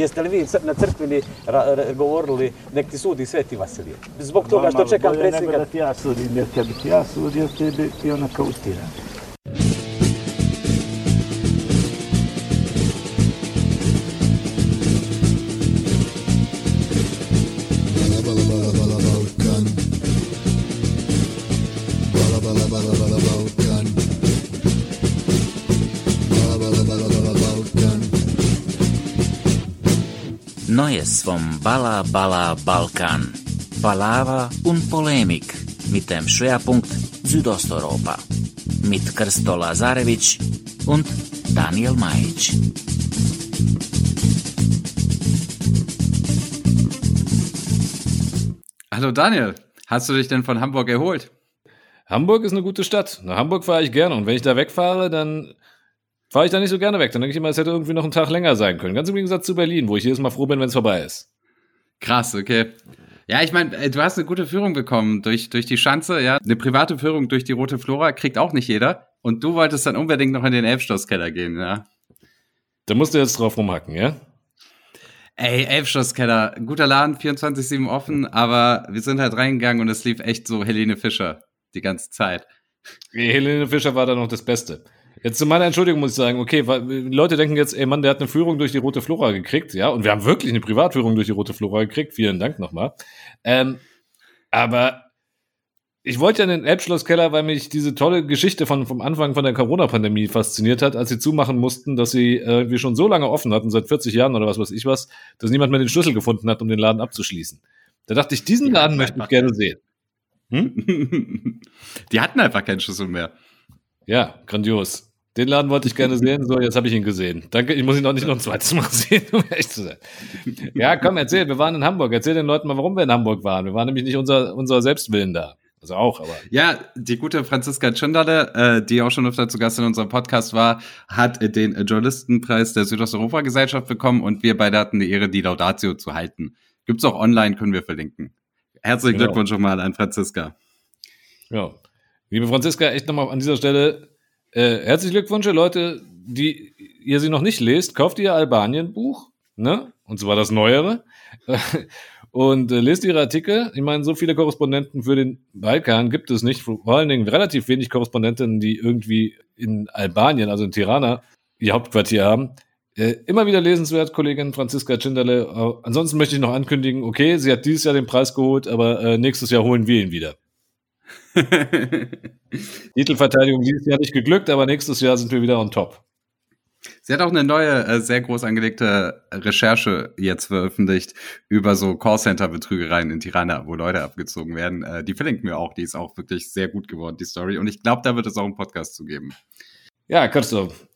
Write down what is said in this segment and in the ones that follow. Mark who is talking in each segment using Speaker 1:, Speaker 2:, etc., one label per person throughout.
Speaker 1: Jeste li vi na crkveni govorili nek ti sudi Sveti Vasilije? Zbog toga što čekam predsjednika...
Speaker 2: da ti ja sudim, jer kad ti ja sudio, ti bi ti ona kautiran.
Speaker 3: Neues vom Balla Balla Balkan. Palaver und Polemik mit dem Schwerpunkt Südosteuropa. Mit Krsto Lazarevic und Daniel Majic.
Speaker 4: Hallo Daniel, hast du dich denn von Hamburg erholt?
Speaker 5: Hamburg ist eine gute Stadt. Nach Hamburg fahre ich gerne und wenn ich da wegfahre, dann fahre ich da nicht so gerne weg. Dann denke ich immer, es hätte irgendwie noch einen Tag länger sein können. Ganz im Gegensatz zu Berlin, wo ich jedes Mal froh bin, wenn es vorbei ist.
Speaker 4: Krass, okay. Ja, ich meine, äh, du hast eine gute Führung bekommen durch, durch die Schanze, ja. Eine private Führung durch die Rote Flora kriegt auch nicht jeder. Und du wolltest dann unbedingt noch in den Elfschlosskeller gehen, ja.
Speaker 5: Da musst du jetzt drauf rumhacken, ja?
Speaker 4: Ey, Elfschlosskeller, guter Laden, 24-7 offen, aber wir sind halt reingegangen und es lief echt so Helene Fischer die ganze Zeit.
Speaker 5: Helene Fischer war da noch das Beste. Jetzt zu meiner Entschuldigung muss ich sagen, okay, weil Leute denken jetzt, ey Mann, der hat eine Führung durch die Rote Flora gekriegt, ja, und wir haben wirklich eine Privatführung durch die Rote Flora gekriegt, vielen Dank nochmal. Ähm, aber ich wollte ja in den Elbschlosskeller, weil mich diese tolle Geschichte von, vom Anfang von der Corona-Pandemie fasziniert hat, als sie zumachen mussten, dass sie irgendwie schon so lange offen hatten, seit 40 Jahren oder was weiß ich was, dass niemand mehr den Schlüssel gefunden hat, um den Laden abzuschließen. Da dachte ich, diesen Laden möchte ich gerne sehen.
Speaker 4: Hm? Die hatten einfach keinen Schlüssel mehr.
Speaker 5: Ja, grandios. Den Laden wollte ich gerne sehen. So, jetzt habe ich ihn gesehen. Danke, ich muss ihn noch nicht noch ein zweites Mal sehen, um echt zu sein. Ja, komm, erzähl, wir waren in Hamburg. Erzähl den Leuten mal, warum wir in Hamburg waren. Wir waren nämlich nicht unser, unser Selbstwillen da. Also auch, aber.
Speaker 4: Ja, die gute Franziska Tschindale, äh, die auch schon öfter zu Gast in unserem Podcast war, hat den Journalistenpreis der Südosteuropa-Gesellschaft bekommen und wir beide hatten die Ehre, die Laudatio zu halten. Gibt's auch online, können wir verlinken. Herzlichen genau. Glückwunsch schon mal an Franziska.
Speaker 5: Ja. Liebe Franziska, echt nochmal an dieser Stelle äh, herzlichen Glückwunsch, Leute, die ihr sie noch nicht lest, kauft ihr Albanien-Buch, ne? Und zwar das Neuere. und äh, lest ihre Artikel. Ich meine, so viele Korrespondenten für den Balkan gibt es nicht. Vor allen Dingen relativ wenig Korrespondenten, die irgendwie in Albanien, also in Tirana, ihr Hauptquartier haben. Äh, immer wieder lesenswert, Kollegin Franziska Tschinderle. Äh, ansonsten möchte ich noch ankündigen, okay, sie hat dieses Jahr den Preis geholt, aber äh, nächstes Jahr holen wir ihn wieder. Titelverteidigung dieses Jahr nicht geglückt, aber nächstes Jahr sind wir wieder on top.
Speaker 4: Sie hat auch eine neue, äh, sehr groß angelegte Recherche jetzt veröffentlicht über so Callcenter-Betrügereien in Tirana, wo Leute abgezogen werden. Äh, die verlinken wir auch. Die ist auch wirklich sehr gut geworden, die Story. Und ich glaube, da wird es auch einen Podcast zu geben.
Speaker 5: Ja, Christoph.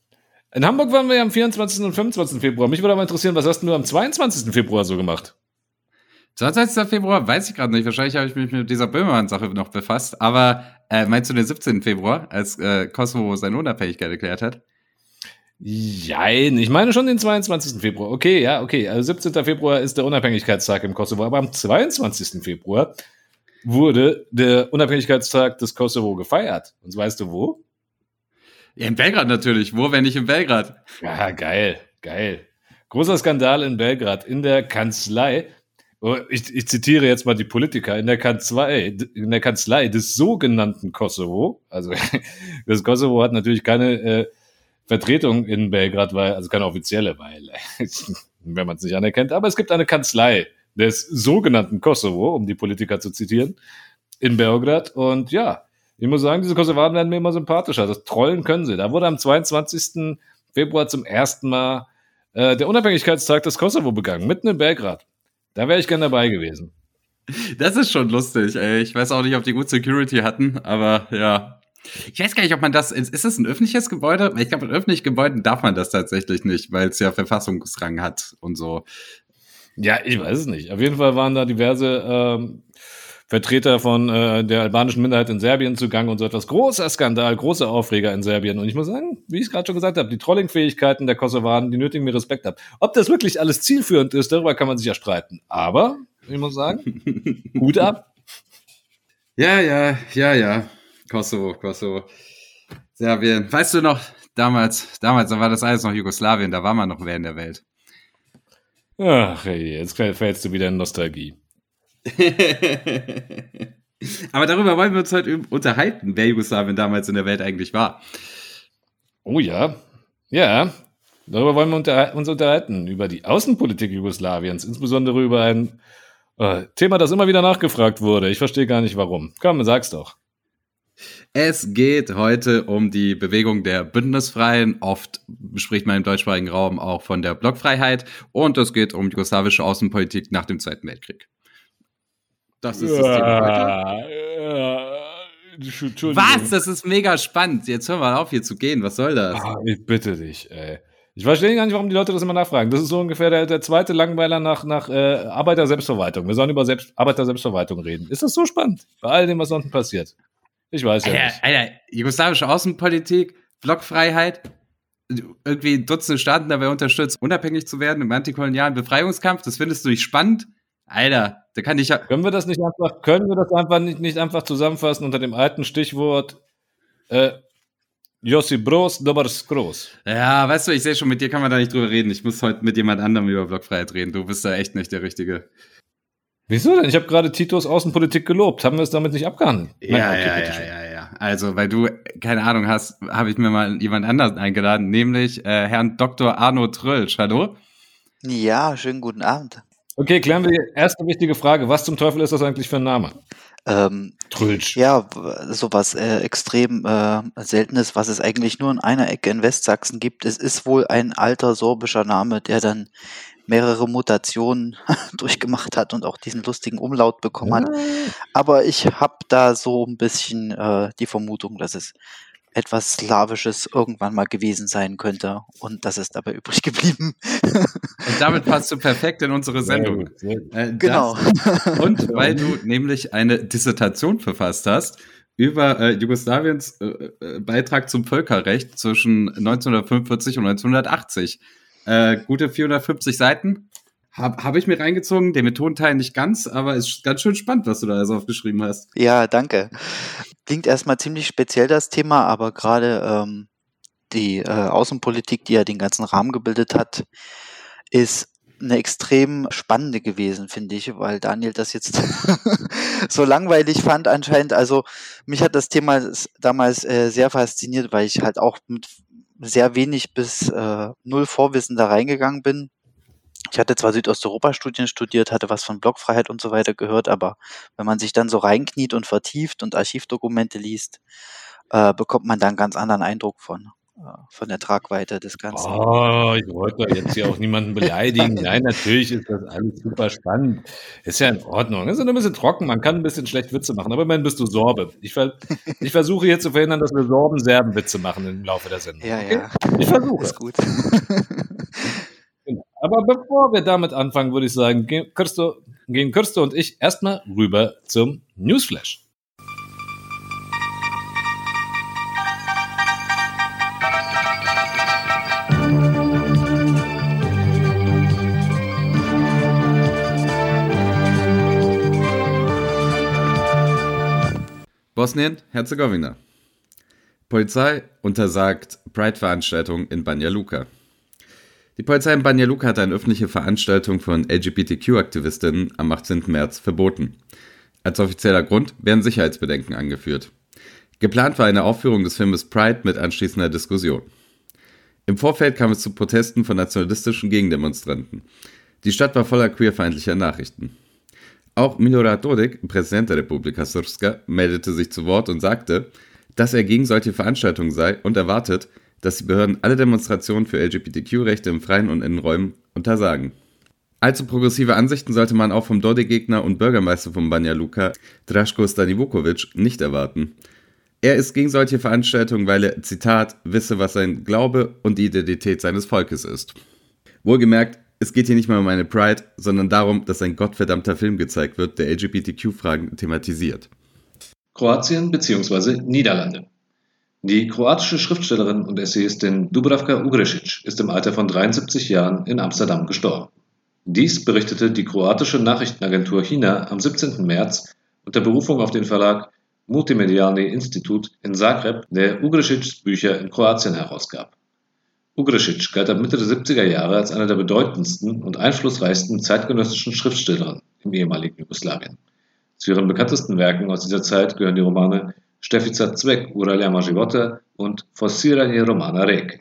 Speaker 5: In Hamburg waren wir ja am 24. und 25. Februar. Mich würde aber interessieren, was hast du am 22. Februar so gemacht?
Speaker 4: 22. Februar weiß ich gerade nicht. Wahrscheinlich habe ich mich mit dieser Böhmermann-Sache noch befasst. Aber äh, meinst du den 17. Februar, als äh, Kosovo seine Unabhängigkeit erklärt hat?
Speaker 5: Jein, ich meine schon den 22. Februar. Okay, ja, okay. Also 17. Februar ist der Unabhängigkeitstag im Kosovo. Aber am 22. Februar wurde der Unabhängigkeitstag des Kosovo gefeiert. Und weißt du wo?
Speaker 4: Ja, in Belgrad natürlich. Wo, wenn nicht in Belgrad?
Speaker 5: Ja, geil, geil. Großer Skandal in Belgrad in der Kanzlei ich, ich zitiere jetzt mal die Politiker in der Kanzlei, in der Kanzlei des sogenannten Kosovo. Also das Kosovo hat natürlich keine äh, Vertretung in Belgrad, weil, also keine offizielle, weil, wenn man es nicht anerkennt, aber es gibt eine Kanzlei des sogenannten Kosovo, um die Politiker zu zitieren, in Belgrad. Und ja, ich muss sagen, diese Kosovaren werden mir immer sympathischer. Das Trollen können sie. Da wurde am 22. Februar zum ersten Mal äh, der Unabhängigkeitstag des Kosovo begangen, mitten in Belgrad. Da wäre ich gern dabei gewesen.
Speaker 4: Das ist schon lustig, ey. Ich weiß auch nicht, ob die gut Security hatten, aber ja. Ich weiß gar nicht, ob man das, ist, ist das ein öffentliches Gebäude? Ich glaube, in öffentlichen Gebäuden darf man das tatsächlich nicht, weil es ja Verfassungsrang hat und so.
Speaker 5: Ja, ich weiß es nicht. Auf jeden Fall waren da diverse ähm, Vertreter von äh, der albanischen Minderheit in Serbien zugange und so etwas. Großer Skandal, großer Aufreger in Serbien. Und ich muss sagen, wie ich es gerade schon gesagt habe, die Trollingfähigkeiten der Kosovaren, die nötigen mir Respekt ab. Ob das wirklich alles zielführend ist, darüber kann man sich ja streiten. Aber, ich muss sagen, Hut ab.
Speaker 4: Ja, ja, ja, ja. Kosovo, Kosovo. Serbien. Weißt du noch, damals, damals, da war das alles noch Jugoslawien, da war man noch wer in der Welt.
Speaker 5: Ach, jetzt fällst du wieder in Nostalgie.
Speaker 4: Aber darüber wollen wir uns heute unterhalten, wer Jugoslawien damals in der Welt eigentlich war.
Speaker 5: Oh ja, ja, darüber wollen wir unter uns unterhalten, über die Außenpolitik Jugoslawiens, insbesondere über ein äh, Thema, das immer wieder nachgefragt wurde. Ich verstehe gar nicht warum. Komm, sag's doch.
Speaker 4: Es geht heute um die Bewegung der Bündnisfreien. Oft spricht man im deutschsprachigen Raum auch von der Blockfreiheit. Und es geht um jugoslawische Außenpolitik nach dem Zweiten Weltkrieg. Das ist das Thema heute. Was? Das ist mega spannend. Jetzt hör mal auf, hier zu gehen. Was soll das?
Speaker 5: Ah, ich bitte dich, ey. Ich verstehe gar nicht, warum die Leute das immer nachfragen. Das ist so ungefähr der, der zweite Langweiler nach, nach äh, Arbeiter-Selbstverwaltung. Wir sollen über Selbst Arbeiter-Selbstverwaltung reden. Ist das so spannend? Bei all dem, was unten passiert. Ich weiß ja
Speaker 4: Alter,
Speaker 5: nicht.
Speaker 4: Alter, jugoslawische Außenpolitik, Blockfreiheit, irgendwie Dutzende Staaten dabei unterstützt, unabhängig zu werden im antikolonialen Befreiungskampf. Das findest du nicht spannend? Alter, da kann ich ja.
Speaker 5: Können wir das nicht einfach, können wir das einfach nicht, nicht einfach zusammenfassen unter dem alten Stichwort äh, Josip Broz, Dobers Groß.
Speaker 4: Ja, weißt du, ich sehe schon, mit dir kann man da nicht drüber reden. Ich muss heute mit jemand anderem über Blockfreiheit reden. Du bist da echt nicht der Richtige.
Speaker 5: Wieso denn? Ich habe gerade Titos Außenpolitik gelobt. Haben wir es damit nicht abgehandelt?
Speaker 4: Ja, Nein, okay, ja, ja, ja, ja. Also, weil du keine Ahnung hast, habe ich mir mal jemand anderen eingeladen, nämlich äh, Herrn Dr. Arno Trölsch. Hallo?
Speaker 6: Ja, schönen guten Abend.
Speaker 5: Okay, klären wir die erste wichtige Frage. Was zum Teufel ist das eigentlich für ein Name?
Speaker 6: Ähm,
Speaker 5: Trölsch.
Speaker 6: Ja, sowas äh, extrem äh, Seltenes, was es eigentlich nur in einer Ecke in Westsachsen gibt. Es ist wohl ein alter sorbischer Name, der dann mehrere Mutationen durchgemacht hat und auch diesen lustigen Umlaut bekommen hat. Aber ich habe da so ein bisschen äh, die Vermutung, dass es etwas Slawisches irgendwann mal gewesen sein könnte. Und das ist dabei übrig geblieben.
Speaker 4: und damit passt du perfekt in unsere Sendung.
Speaker 6: Äh, genau.
Speaker 4: und weil du nämlich eine Dissertation verfasst hast über äh, Jugoslawiens äh, äh Beitrag zum Völkerrecht zwischen 1945 und 1980. Äh, gute 450 Seiten. Habe hab ich mir reingezogen, den Methodenteil nicht ganz, aber ist ganz schön spannend, was du da also aufgeschrieben hast.
Speaker 6: Ja, danke. Klingt erstmal ziemlich speziell das Thema, aber gerade ähm, die äh, Außenpolitik, die ja den ganzen Rahmen gebildet hat, ist eine extrem spannende gewesen, finde ich, weil Daniel das jetzt so langweilig fand anscheinend. Also mich hat das Thema damals äh, sehr fasziniert, weil ich halt auch mit sehr wenig bis äh, null Vorwissen da reingegangen bin. Ich hatte zwar Südosteuropa-Studien studiert, hatte was von Blockfreiheit und so weiter gehört, aber wenn man sich dann so reinkniet und vertieft und Archivdokumente liest, äh, bekommt man da einen ganz anderen Eindruck von äh, von der Tragweite des Ganzen.
Speaker 5: Oh, ich wollte jetzt hier auch niemanden beleidigen. Nein, natürlich ist das alles super spannend. Ist ja in Ordnung. Ist ja ein bisschen trocken, man kann ein bisschen schlecht Witze machen, aber immerhin bist du Sorbe. Ich, ver ich versuche hier zu verhindern, dass wir Sorben-Serben-Witze machen im Laufe der Sendung.
Speaker 6: Ja, okay? ja.
Speaker 5: Ich versuche.
Speaker 6: Ist gut.
Speaker 5: Aber bevor wir damit anfangen, würde ich sagen, gehen Kirsto, und ich erstmal rüber zum Newsflash.
Speaker 4: Bosnien-Herzegowina. Polizei untersagt Pride-Veranstaltungen in Banja Luka. Die Polizei in Banja Luka hat eine öffentliche Veranstaltung von LGBTQ-Aktivistinnen am 18. März verboten. Als offizieller Grund werden Sicherheitsbedenken angeführt. Geplant war eine Aufführung des Filmes Pride mit anschließender Diskussion. Im Vorfeld kam es zu Protesten von nationalistischen Gegendemonstranten. Die Stadt war voller queerfeindlicher Nachrichten. Auch Milorad Dodik, Präsident der Republika Srpska, meldete sich zu Wort und sagte, dass er gegen solche Veranstaltungen sei und erwartet, dass die Behörden alle Demonstrationen für LGBTQ-Rechte im freien und Innenräumen untersagen. Allzu progressive Ansichten sollte man auch vom Dodik-Gegner und Bürgermeister von Banja Luka, Draško Stanivukovic, nicht erwarten. Er ist gegen solche Veranstaltungen, weil er, Zitat, wisse, was sein Glaube und die Identität seines Volkes ist. Wohlgemerkt, es geht hier nicht mehr um eine Pride, sondern darum, dass ein gottverdammter Film gezeigt wird, der LGBTQ-Fragen thematisiert.
Speaker 7: Kroatien bzw. Niederlande. Die kroatische Schriftstellerin und Essayistin Dubravka Ugrešić ist im Alter von 73 Jahren in Amsterdam gestorben. Dies berichtete die kroatische Nachrichtenagentur China am 17. März unter Berufung auf den Verlag Multimedialny Institut in Zagreb, der Ugrešićs Bücher in Kroatien herausgab. Ugrišić galt ab Mitte der 70er Jahre als einer der bedeutendsten und einflussreichsten zeitgenössischen Schriftsteller im ehemaligen Jugoslawien. Zu ihren bekanntesten Werken aus dieser Zeit gehören die Romane Stefica Zweck Uraljama Života und Forsiranje Romana Reke.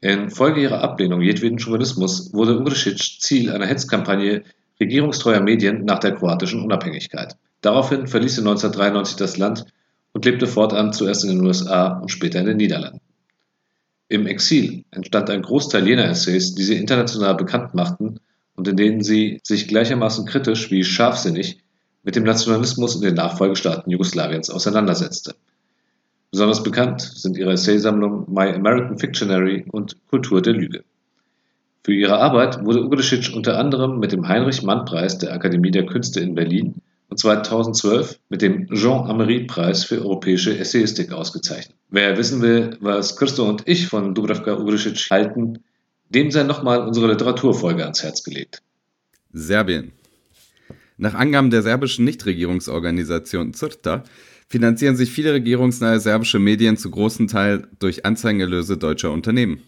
Speaker 7: Infolge ihrer Ablehnung jedweden Chauvinismus wurde Ugrišić Ziel einer Hetzkampagne regierungstreuer Medien nach der kroatischen Unabhängigkeit. Daraufhin verließ sie 1993 das Land und lebte fortan zuerst in den USA und später in den Niederlanden. Im Exil entstand ein Großteil jener Essays, die sie international bekannt machten und in denen sie sich gleichermaßen kritisch wie scharfsinnig mit dem Nationalismus in den Nachfolgestaaten Jugoslawiens auseinandersetzte. Besonders bekannt sind ihre Essaysammlungen My American Fictionary und Kultur der Lüge. Für ihre Arbeit wurde Ugrišić unter anderem mit dem Heinrich-Mann-Preis der Akademie der Künste in Berlin und 2012 mit dem Jean-Amery-Preis für europäische Essayistik ausgezeichnet. Wer wissen will, was Christo und ich von Dubravka Ugrišić halten, dem sei nochmal unsere Literaturfolge ans Herz gelegt.
Speaker 4: Serbien. Nach Angaben der serbischen Nichtregierungsorganisation CIRTA finanzieren sich viele regierungsnahe serbische Medien zu großen Teil durch Anzeigenerlöse deutscher Unternehmen.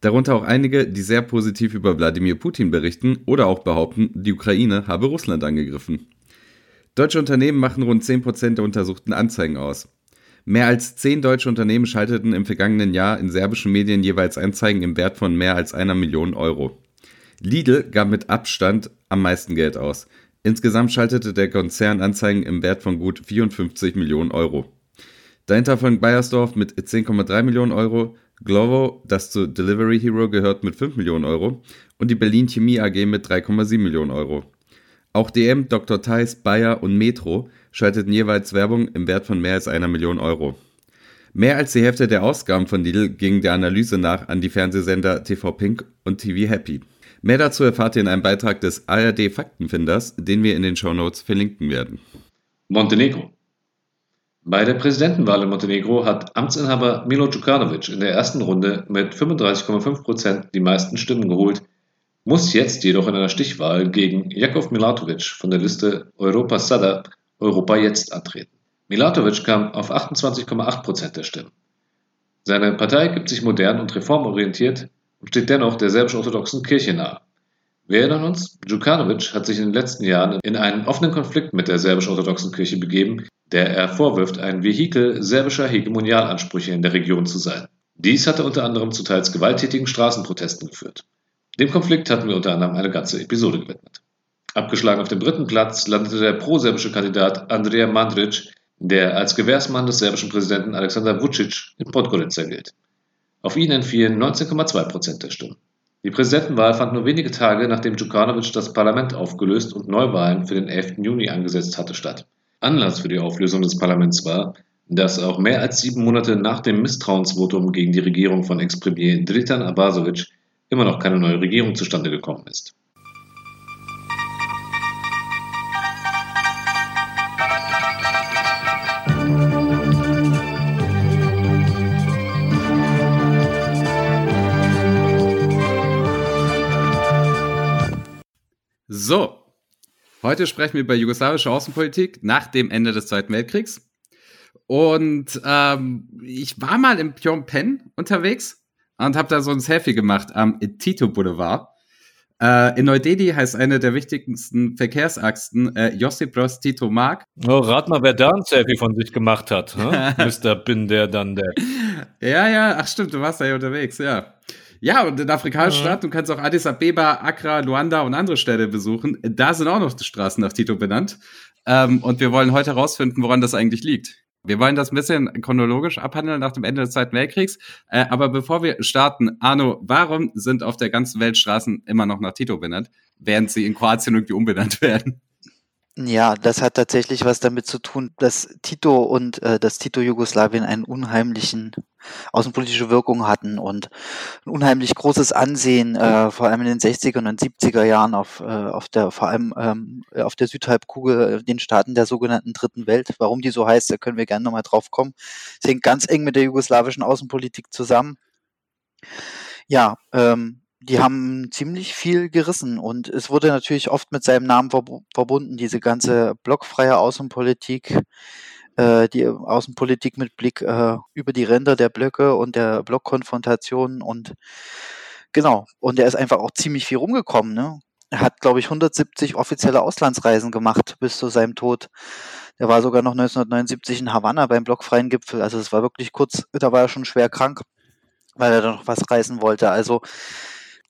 Speaker 4: Darunter auch einige, die sehr positiv über Wladimir Putin berichten oder auch behaupten, die Ukraine habe Russland angegriffen. Deutsche Unternehmen machen rund 10% der untersuchten Anzeigen aus. Mehr als 10 deutsche Unternehmen schalteten im vergangenen Jahr in serbischen Medien jeweils Anzeigen im Wert von mehr als einer Million Euro. Lidl gab mit Abstand am meisten Geld aus. Insgesamt schaltete der Konzern Anzeigen im Wert von gut 54 Millionen Euro. Dahinter folgt Bayersdorf mit 10,3 Millionen Euro, Glovo, das zu Delivery Hero gehört, mit 5 Millionen Euro und die Berlin Chemie AG mit 3,7 Millionen Euro. Auch DM, Dr. Theis, Bayer und Metro schalteten jeweils Werbung im Wert von mehr als einer Million Euro. Mehr als die Hälfte der Ausgaben von Lidl ging der Analyse nach an die Fernsehsender TV Pink und TV Happy. Mehr dazu erfahrt ihr in einem Beitrag des ARD Faktenfinders, den wir in den Shownotes verlinken werden.
Speaker 7: Montenegro. Bei der Präsidentenwahl in Montenegro hat Amtsinhaber Milo Djukanovic in der ersten Runde mit 35,5 Prozent die meisten Stimmen geholt, muss jetzt jedoch in einer Stichwahl gegen Jakov Milatovic von der Liste Europa Sada Europa jetzt antreten. Milatovic kam auf 28,8 Prozent der Stimmen. Seine Partei gibt sich modern und reformorientiert und steht dennoch der serbisch-orthodoxen Kirche nahe. Wir erinnern uns, Djukanovic hat sich in den letzten Jahren in einen offenen Konflikt mit der serbisch-orthodoxen Kirche begeben, der er vorwirft, ein Vehikel serbischer Hegemonialansprüche in der Region zu sein. Dies hatte unter anderem zu teils gewalttätigen Straßenprotesten geführt. Dem Konflikt hatten wir unter anderem eine ganze Episode gewidmet. Abgeschlagen auf dem dritten Platz landete der pro-serbische Kandidat Andrea Mandric, der als Gewährsmann des serbischen Präsidenten Alexander Vucic in Podgorica gilt. Auf ihn entfielen 19,2 Prozent der Stimmen. Die Präsidentenwahl fand nur wenige Tage, nachdem Djukanovic das Parlament aufgelöst und Neuwahlen für den 11. Juni angesetzt hatte, statt. Anlass für die Auflösung des Parlaments war, dass auch mehr als sieben Monate nach dem Misstrauensvotum gegen die Regierung von Ex-Premier Dritan Abasovic immer noch keine neue Regierung zustande gekommen ist.
Speaker 4: So, heute sprechen wir über jugoslawische Außenpolitik nach dem Ende des Zweiten Weltkriegs. Und ähm, ich war mal in Phnom Penh unterwegs und habe da so ein Selfie gemacht am Tito Boulevard. Äh, in Neu-Delhi heißt eine der wichtigsten Verkehrsachsen äh, Josip Broz Tito Mark.
Speaker 5: Oh, rat mal, wer da ein Selfie von sich gemacht hat. Mr. Bin der dann der.
Speaker 4: Ja, ja, ach stimmt, du warst da ja unterwegs, ja. Ja, und in afrikanischen
Speaker 5: Ja.
Speaker 4: Staaten, du kannst auch Addis Abeba, Accra, Luanda und andere Städte besuchen. Da sind auch noch die Straßen nach Tito benannt. Ähm, und wir wollen heute herausfinden, woran das eigentlich liegt. Wir wollen das ein bisschen chronologisch abhandeln nach dem Ende des Zweiten Weltkriegs. Äh, aber bevor wir starten, Arno, warum sind auf der ganzen Welt Straßen immer noch nach Tito benannt, während sie in Kroatien irgendwie umbenannt werden?
Speaker 6: Ja, das hat tatsächlich was damit zu tun, dass Tito und äh, das Tito-Jugoslawien einen unheimlichen außenpolitische Wirkung hatten und ein unheimlich großes Ansehen, äh, vor allem in den 60er und 70er Jahren auf, äh, auf der, vor allem ähm, auf der Südhalbkugel, äh, den Staaten der sogenannten Dritten Welt. Warum die so heißt, da können wir gerne nochmal drauf kommen. Es hängt ganz eng mit der jugoslawischen Außenpolitik zusammen. Ja, ähm, die haben ziemlich viel gerissen und es wurde natürlich oft mit seinem Namen verbu- verbunden, diese ganze blockfreie Außenpolitik, äh, die Außenpolitik mit Blick äh, über die Ränder der Blöcke und der Blockkonfrontation und genau. Und er ist einfach auch ziemlich viel rumgekommen. Ne? Er hat, glaube ich, 170 offizielle Auslandsreisen gemacht bis zu seinem Tod. Er war sogar noch 1979 in Havanna beim blockfreien Gipfel. Also es war wirklich kurz, da war er schon schwer krank, weil er da noch was reisen wollte. Also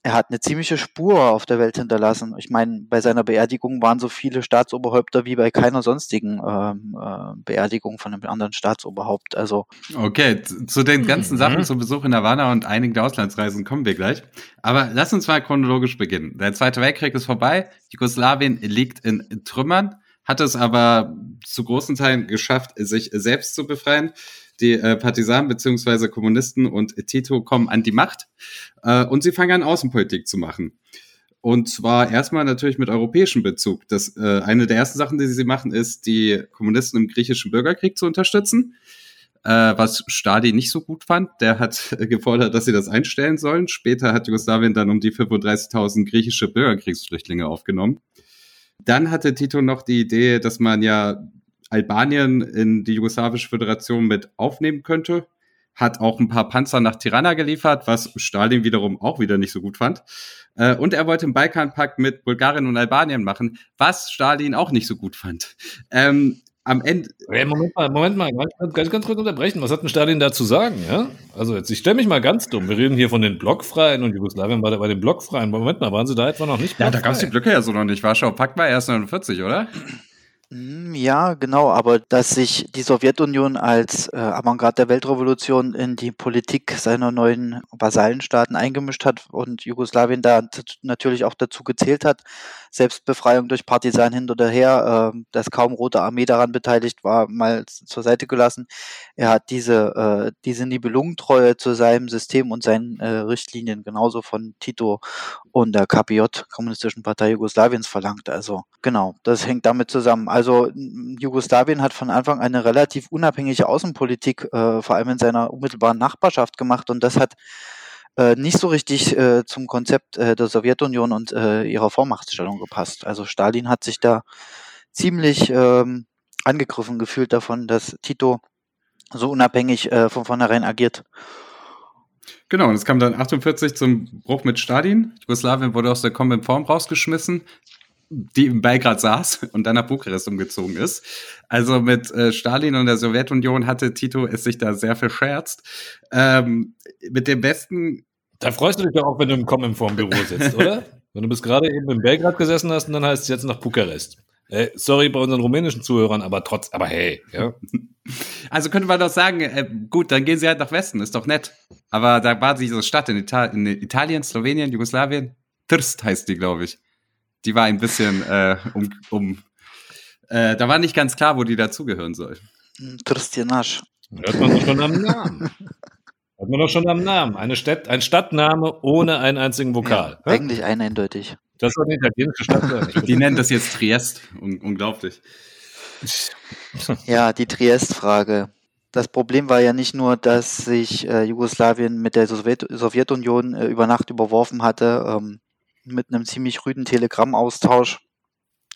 Speaker 6: er hat eine ziemliche Spur auf der Welt hinterlassen. Ich meine, bei seiner Beerdigung waren so viele Staatsoberhäupter wie bei keiner sonstigen ähm, äh, Beerdigung von einem anderen Staatsoberhaupt. Also
Speaker 4: okay, zu den ganzen mhm. Sachen zum Besuch in Havanna und einigen Auslandsreisen kommen wir gleich. Aber lass uns mal chronologisch beginnen. Der Zweite Weltkrieg ist vorbei, Jugoslawien liegt in Trümmern, hat es aber zu großen Teilen geschafft, sich selbst zu befreien die äh, Partisanen beziehungsweise Kommunisten und Tito kommen an die Macht äh, und sie fangen an, Außenpolitik zu machen. Und zwar erstmal natürlich mit europäischem Bezug. Das, äh, eine der ersten Sachen, die sie machen, ist, die Kommunisten im griechischen Bürgerkrieg zu unterstützen, äh, was Stalin nicht so gut fand. Der hat gefordert, dass sie das einstellen sollen. Später hat Jugoslawien dann um die 35.000 griechische Bürgerkriegsflüchtlinge aufgenommen. Dann hatte Tito noch die Idee, dass man ja Albanien in die jugoslawische Föderation mit aufnehmen könnte. Hat auch ein paar Panzer nach Tirana geliefert, was Stalin wiederum auch wieder nicht so gut fand. Äh, und er wollte einen Balkanpakt mit Bulgarien und Albanien machen, was Stalin auch nicht so gut fand. Ähm, am Ende.
Speaker 5: Moment mal, Moment mal, ganz, ganz, ganz kurz unterbrechen. Was hat denn Stalin dazu sagen? Ja? Also jetzt, ich stelle mich mal ganz dumm. Wir reden hier von den Blockfreien und Jugoslawien war bei den Blockfreien. Moment mal, waren sie da etwa noch nicht?
Speaker 4: Ja, da gab es die Blöcke ja so noch nicht. Warschau Pakt war erst 49, oder?
Speaker 6: Hm, ja, genau, aber dass sich die Sowjetunion als äh, Avantgarde der Weltrevolution in die Politik seiner neuen Vasallenstaaten eingemischt hat und Jugoslawien da natürlich auch dazu gezählt hat, Selbstbefreiung durch Partisanen hinterher, äh, dass kaum Rote Armee daran beteiligt war, mal zur Seite gelassen. Er hat diese, äh, diese Nibelungentreue zu seinem System und seinen äh, Richtlinien genauso von Tito und der KPJ, Kommunistischen Partei Jugoslawiens, verlangt. Also genau, das hängt damit zusammen. Also Jugoslawien hat von Anfang an eine relativ unabhängige Außenpolitik, äh, vor allem in seiner unmittelbaren Nachbarschaft gemacht und das hat äh, nicht so richtig äh, zum Konzept äh, der Sowjetunion und äh, ihrer Vormachtstellung gepasst. Also Stalin hat sich da ziemlich ähm, angegriffen gefühlt davon, dass Tito so unabhängig äh, von vornherein agiert.
Speaker 4: Genau, und es kam dann 48 zum Bruch mit Stalin. Jugoslawien wurde aus der Form rausgeschmissen, die in Belgrad saß und dann nach Bukarest umgezogen ist. Also mit äh, Stalin und der Sowjetunion hatte Tito es sich da sehr verscherzt. Ähm, mit dem Westen
Speaker 5: da freust du dich doch auch, wenn du im Cominform-Büro sitzt, oder? wenn du bis gerade eben in Belgrad gesessen hast und dann heißt es jetzt nach Bukarest. Äh, sorry bei unseren rumänischen Zuhörern, aber trotz, aber hey, ja.
Speaker 4: Also könnte man doch sagen, äh, gut, dann gehen sie halt nach Westen, ist doch nett. Aber da war diese Stadt in, Ital in Italien, Slowenien, Jugoslawien, Trst heißt die, glaube ich. Die war ein bisschen äh, um, um äh, da war nicht ganz klar, wo die dazugehören soll.
Speaker 6: Trstjanasch.
Speaker 5: Hört man doch schon am Namen. Hat man doch schon am Namen. Eine Stadt, ein Stadtname ohne einen einzigen Vokal.
Speaker 6: Ja, eigentlich eindeutig.
Speaker 5: Das war eine italienische Stadt.
Speaker 4: Die nennen das jetzt Triest. Un unglaublich.
Speaker 6: Ja, die Triest-Frage. Das Problem war ja nicht nur, dass sich äh, Jugoslawien mit der Sowjet Sowjetunion äh, über Nacht überworfen hatte, ähm, mit einem ziemlich rüden Telegrammaustausch,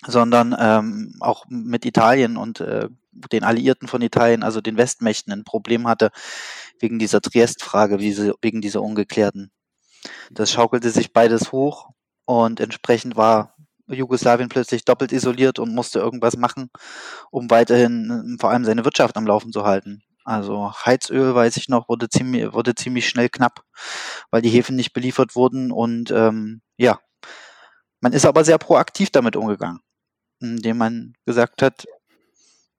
Speaker 6: sondern ähm, auch mit Italien und äh, den Alliierten von Italien, also den Westmächten, ein Problem hatte wegen dieser Triest-Frage, wegen dieser ungeklärten. Das schaukelte sich beides hoch und entsprechend war Jugoslawien plötzlich doppelt isoliert und musste irgendwas machen, um weiterhin vor allem seine Wirtschaft am Laufen zu halten. Also Heizöl, weiß ich noch, wurde ziemlich, wurde ziemlich schnell knapp, weil die Häfen nicht beliefert wurden und ähm, ja, man ist aber sehr proaktiv damit umgegangen, indem man gesagt hat,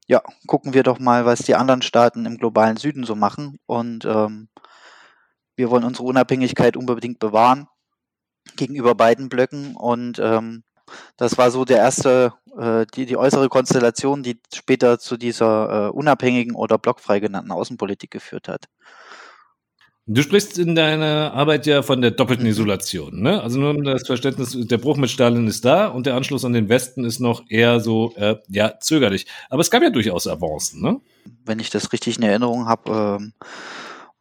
Speaker 6: ja, gucken wir doch mal, was die anderen Staaten im globalen Süden so machen und ähm, wir wollen unsere Unabhängigkeit unbedingt bewahren gegenüber beiden Blöcken und ähm, das war so der erste, äh, die, die äußere Konstellation, die später zu dieser äh, unabhängigen oder blockfrei genannten Außenpolitik geführt hat.
Speaker 5: Du sprichst in deiner Arbeit ja von der doppelten Isolation. Ne? Also nur um das Verständnis, der Bruch mit Stalin ist da und der Anschluss an den Westen ist noch eher so äh, ja, zögerlich. Aber es gab ja durchaus Avancen. Ne?
Speaker 6: Wenn ich das richtig in Erinnerung habe, ähm,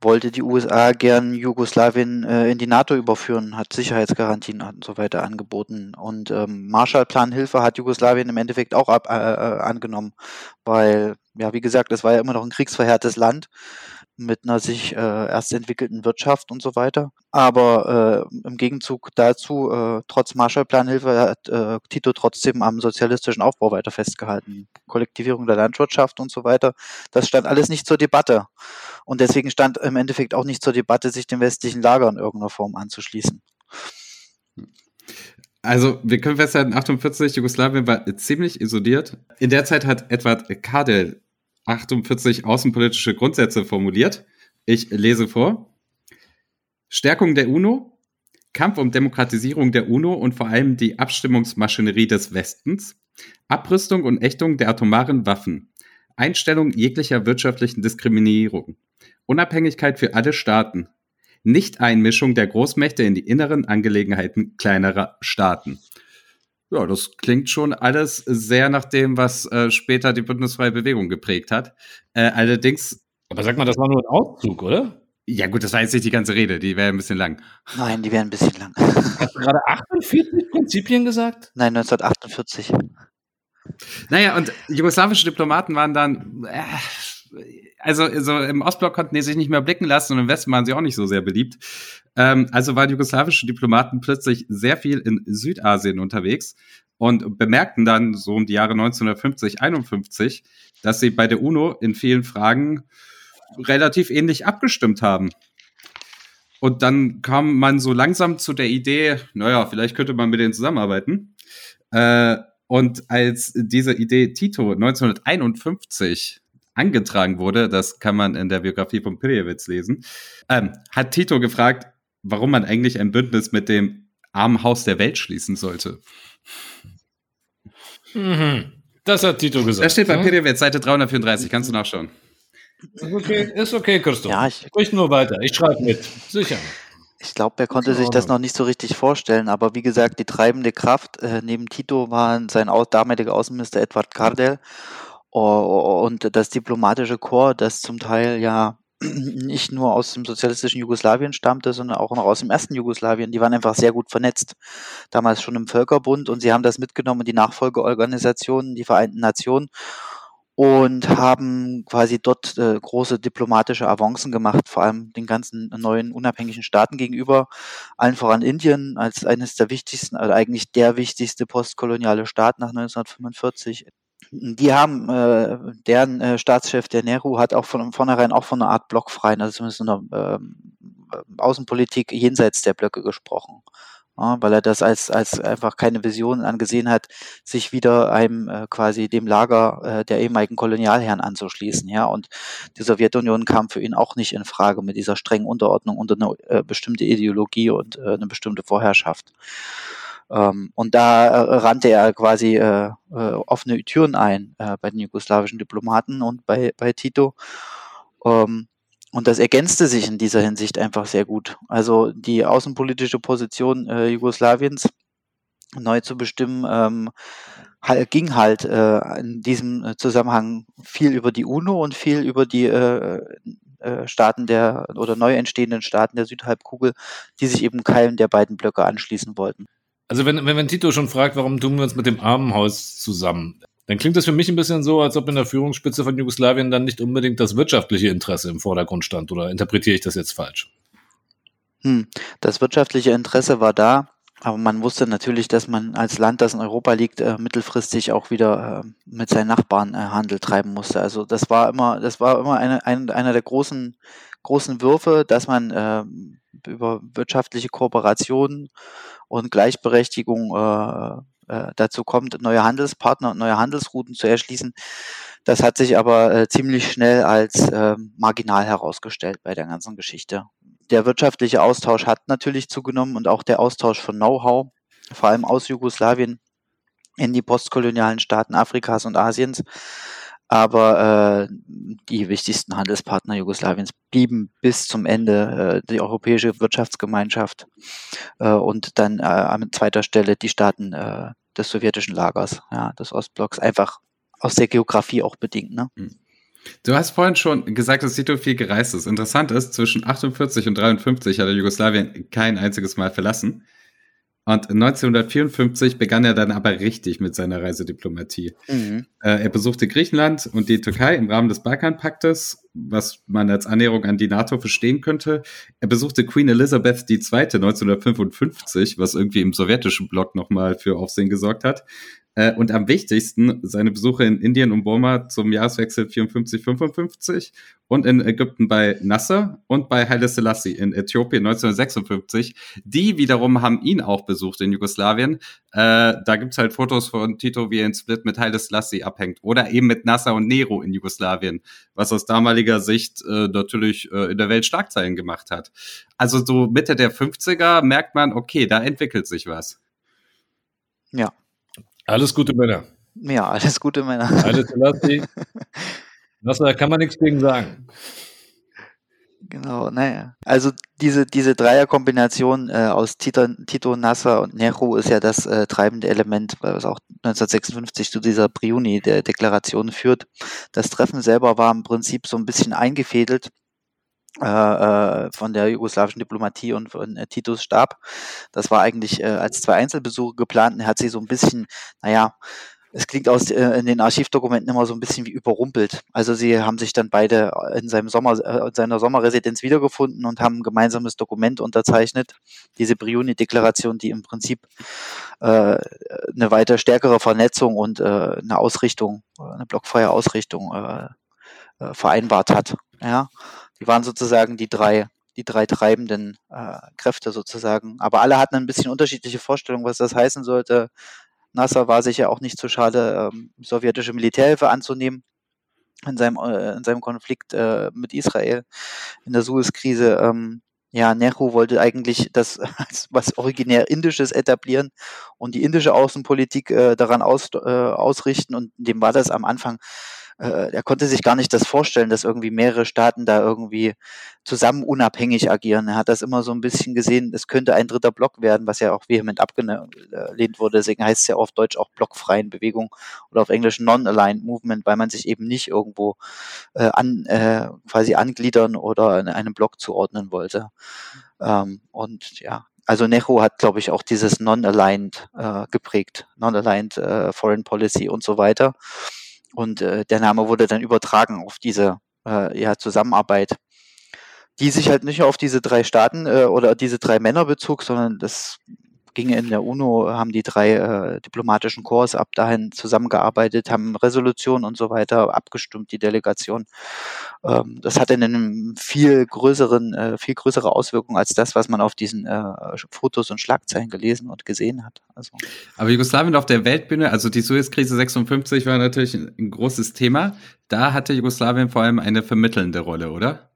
Speaker 6: wollte die USA gern Jugoslawien äh, in die NATO überführen, hat Sicherheitsgarantien und so weiter angeboten. Und ähm, Marshallplanhilfe hat Jugoslawien im Endeffekt auch ab, äh, äh, angenommen, weil, ja, wie gesagt, es war ja immer noch ein kriegsverheertes Land mit einer sich äh, erst entwickelten Wirtschaft und so weiter. Aber äh, im Gegenzug dazu, äh, trotz Marshallplanhilfe, hat äh, Tito trotzdem am sozialistischen Aufbau weiter festgehalten. Kollektivierung der Landwirtschaft und so weiter. Das stand alles nicht zur Debatte. Und deswegen stand im Endeffekt auch nicht zur Debatte, sich den westlichen Lagern in irgendeiner Form anzuschließen.
Speaker 4: Also, wir können festhalten, 48 Jugoslawien war ziemlich isoliert. In der Zeit hat Edward Kadel 48 außenpolitische Grundsätze formuliert. Ich lese vor. Stärkung der UNO, Kampf um Demokratisierung der UNO und vor allem die Abstimmungsmaschinerie des Westens, Abrüstung und Ächtung der atomaren Waffen, Einstellung jeglicher wirtschaftlichen Diskriminierung, Unabhängigkeit für alle Staaten, Nichteinmischung der Großmächte in die inneren Angelegenheiten kleinerer Staaten. Ja, das klingt schon alles sehr nach dem, was äh, später die Bündnisfreie Bewegung geprägt hat. Äh, allerdings.
Speaker 5: Aber sag mal, das war nur ein Auszug, oder?
Speaker 4: Ja, gut, das war jetzt nicht die ganze Rede, die wäre ein bisschen lang.
Speaker 6: Nein, die wäre ein bisschen lang.
Speaker 5: Hast du gerade 48 Prinzipien gesagt?
Speaker 6: Nein, 1948.
Speaker 4: Naja, und jugoslawische Diplomaten waren dann, äh, also so im Ostblock konnten die sich nicht mehr blicken lassen und im Westen waren sie auch nicht so sehr beliebt. Ähm, also waren jugoslawische Diplomaten plötzlich sehr viel in Südasien unterwegs und bemerkten dann so um die Jahre 1950, 51, dass sie bei der UNO in vielen Fragen relativ ähnlich abgestimmt haben. Und dann kam man so langsam zu der Idee, naja, vielleicht könnte man mit denen zusammenarbeiten. Äh, und als diese Idee Tito 1951 angetragen wurde, das kann man in der Biografie von Pirjewitz lesen, ähm, hat Tito gefragt, warum man eigentlich ein Bündnis mit dem armen Haus der Welt schließen sollte.
Speaker 5: Mhm. Das hat Tito gesagt.
Speaker 4: Das steht bei? Pirjewitz, Seite 334, kannst du nachschauen.
Speaker 5: Ist okay, ist okay, Christoph.
Speaker 6: Ja, ich-
Speaker 5: Sprich nur weiter. Ich schreibe mit. Sicher.
Speaker 6: Ich glaube, er konnte sich das noch nicht so richtig vorstellen, aber wie gesagt, die treibende Kraft äh, neben Tito war sein au damaliger Außenminister Edward Kardel oh, und das diplomatische Korps, das zum Teil ja nicht nur aus dem sozialistischen Jugoslawien stammte, sondern auch noch aus dem ersten Jugoslawien. Die waren einfach sehr gut vernetzt, damals schon im Völkerbund und sie haben das mitgenommen die Nachfolgeorganisationen, die Vereinten Nationen und haben quasi dort äh, große diplomatische Avancen gemacht, vor allem den ganzen neuen unabhängigen Staaten gegenüber, allen voran Indien als eines der wichtigsten, also eigentlich der wichtigste postkoloniale Staat nach 1945. Die haben, äh, deren äh, Staatschef, der Nehru, hat auch von vornherein auch von einer Art blockfreien, also zumindest einer ähm, Außenpolitik jenseits der Blöcke gesprochen. Ja, weil er das als, als einfach keine Vision angesehen hat, sich wieder einem äh, quasi dem Lager äh, der ehemaligen Kolonialherren anzuschließen. Ja, und die Sowjetunion kam für ihn auch nicht in Frage mit dieser strengen Unterordnung unter eine äh, bestimmte Ideologie und äh, eine bestimmte Vorherrschaft. Ähm, und da äh, rannte er quasi äh, äh, offene Türen ein äh, bei den jugoslawischen Diplomaten und bei, bei Tito. Ähm, und das ergänzte sich in dieser Hinsicht einfach sehr gut. Also die außenpolitische Position äh, Jugoslawiens neu zu bestimmen, ähm, ging halt äh, in diesem Zusammenhang viel über die UNO und viel über die Staaten der oder neu entstehenden Staaten der Südhalbkugel, die sich eben keinem der beiden Blöcke anschließen wollten.
Speaker 5: Also wenn, wenn, wenn Tito schon fragt, warum tun wir uns mit dem Armenhaus zusammen, dann klingt das für mich ein bisschen so, als ob in der Führungsspitze von Jugoslawien dann nicht unbedingt das wirtschaftliche Interesse im Vordergrund stand. Oder interpretiere ich das jetzt falsch?
Speaker 6: Hm. Das wirtschaftliche Interesse war da, aber man wusste natürlich, dass man als Land, das in Europa liegt, äh, mittelfristig auch wieder äh, mit seinen Nachbarn äh, Handel treiben musste. Also das war immer, das war immer eine, ein, einer der großen, großen Würfe, dass man äh, über wirtschaftliche Kooperation und Gleichberechtigung äh, äh, dazu kommt, neue Handelspartner und neue Handelsrouten zu erschließen. Das hat sich aber äh, ziemlich schnell als äh, marginal herausgestellt bei der ganzen Geschichte. Der wirtschaftliche Austausch hat natürlich zugenommen und auch der Austausch von Know-how, vor allem aus Jugoslawien in die postkolonialen Staaten Afrikas und Asiens. Aber äh, die wichtigsten Handelspartner Jugoslawiens blieben bis zum Ende äh, die Europäische Wirtschaftsgemeinschaft äh, und dann äh, an zweiter Stelle die Staaten äh, des sowjetischen Lagers, ja, des Ostblocks, einfach aus der Geografie auch bedingt. Ne?
Speaker 4: Du hast vorhin schon gesagt, dass Tito viel gereist ist. Interessant ist, zwischen 48 und 53 hat er Jugoslawien kein einziges Mal verlassen. Und 1954 begann er dann aber richtig mit seiner Reisediplomatie.
Speaker 6: Mhm.
Speaker 4: Äh, er besuchte Griechenland und die Türkei im Rahmen des Balkanpaktes, was man als Annäherung an die NATO verstehen könnte. Er besuchte Queen Elizabeth II. 1955, was irgendwie im sowjetischen Block nochmal für Aufsehen gesorgt hat. Äh, und am wichtigsten seine Besuche in Indien und Burma zum Jahreswechsel 54-55 und in Ägypten bei Nasser und bei Haile Selassie in Äthiopien 1956. Die wiederum haben ihn auch besucht in Jugoslawien. Äh, da gibt's halt Fotos von Tito, wie er in Split mit Haile Selassie abhängt. Oder eben mit Nasser und Nero in Jugoslawien, was aus damaliger Sicht äh, natürlich äh, in der Welt Schlagzeilen gemacht hat. Also so Mitte der 50er merkt man, okay, da entwickelt sich was.
Speaker 6: Ja.
Speaker 5: Alles gute Männer.
Speaker 6: Ja, alles Gute, Männer.
Speaker 5: Alles Selassie. Da kann man nichts gegen sagen.
Speaker 6: Genau, naja. Also diese, diese Dreierkombination äh, aus Tito, Tito, Nasser und Nehru ist ja das äh, treibende Element, was auch 1956 zu dieser Briuni-Deklaration führt. Das Treffen selber war im Prinzip so ein bisschen eingefädelt von der jugoslawischen Diplomatie und von äh, Titos Stab. Das war eigentlich äh, als zwei Einzelbesuche geplant. Er hat sie so ein bisschen, naja, es klingt aus äh, in den Archivdokumenten immer so ein bisschen wie überrumpelt. Also sie haben sich dann beide in seinem Sommer, äh, in seiner Sommerresidenz wiedergefunden und haben ein gemeinsames Dokument unterzeichnet, diese Brioni-Deklaration, die im Prinzip äh, eine weiter stärkere Vernetzung und äh, eine Ausrichtung, eine blockfreie Ausrichtung äh, äh, vereinbart hat. Ja, die waren sozusagen die drei, die drei treibenden äh, Kräfte sozusagen. Aber alle hatten ein bisschen unterschiedliche Vorstellungen, was das heißen sollte. Nasser war sich ja auch nicht zu schade, ähm, sowjetische Militärhilfe anzunehmen in seinem, äh, in seinem Konflikt äh, mit Israel in der Suez-Krise. Ähm, ja, Nehru wollte eigentlich das als was originär Indisches etablieren und die indische Außenpolitik äh, daran aus, äh, ausrichten und dem war das am Anfang äh, er konnte sich gar nicht das vorstellen, dass irgendwie mehrere Staaten da irgendwie zusammen unabhängig agieren. Er hat das immer so ein bisschen gesehen, es könnte ein dritter Block werden, was ja auch vehement abgelehnt wurde. Deswegen heißt es ja auf Deutsch auch blockfreien Bewegung oder auf Englisch Non-Aligned Movement, weil man sich eben nicht irgendwo äh, an, äh, quasi angliedern oder in einem Block zuordnen wollte. Ähm, und ja, also Nehru hat, glaube ich, auch dieses Non-Aligned äh, geprägt, Non-Aligned äh, Foreign Policy und so weiter. Und äh, der Name wurde dann übertragen auf diese äh, ja, Zusammenarbeit, die sich halt nicht auf diese drei Staaten äh, oder diese drei Männer bezog, sondern das ging in der UNO, haben die drei äh, diplomatischen Korps ab dahin zusammengearbeitet, haben Resolutionen und so weiter abgestimmt, die Delegation. Ähm, das hatte einen viel größeren, äh, viel größere Auswirkungen als das, was man auf diesen äh, Fotos und Schlagzeilen gelesen und gesehen hat. Also.
Speaker 4: Aber Jugoslawien auf der Weltbühne, also die Suezkrise 56 war natürlich ein großes Thema. Da hatte Jugoslawien vor allem eine vermittelnde Rolle, oder?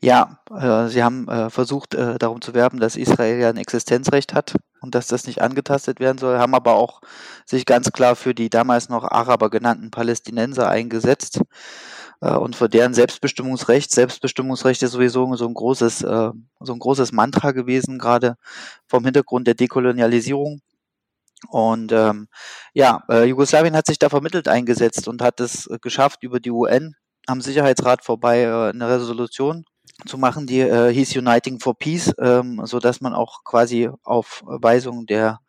Speaker 6: Ja, äh, sie haben äh, versucht, äh, darum zu werben, dass Israel ja ein Existenzrecht hat und dass das nicht angetastet werden soll, haben aber auch sich ganz klar für die damals noch Araber genannten Palästinenser eingesetzt äh, und für deren Selbstbestimmungsrecht. Selbstbestimmungsrecht ist sowieso so ein großes, äh, so ein großes Mantra gewesen, gerade vom Hintergrund der Dekolonialisierung. Und ähm, ja, äh, Jugoslawien hat sich da vermittelt eingesetzt und hat es geschafft, über die UN am Sicherheitsrat vorbei äh, eine Resolution zu machen, die äh, hieß Uniting for Peace, ähm, so dass man auch quasi auf Weisung der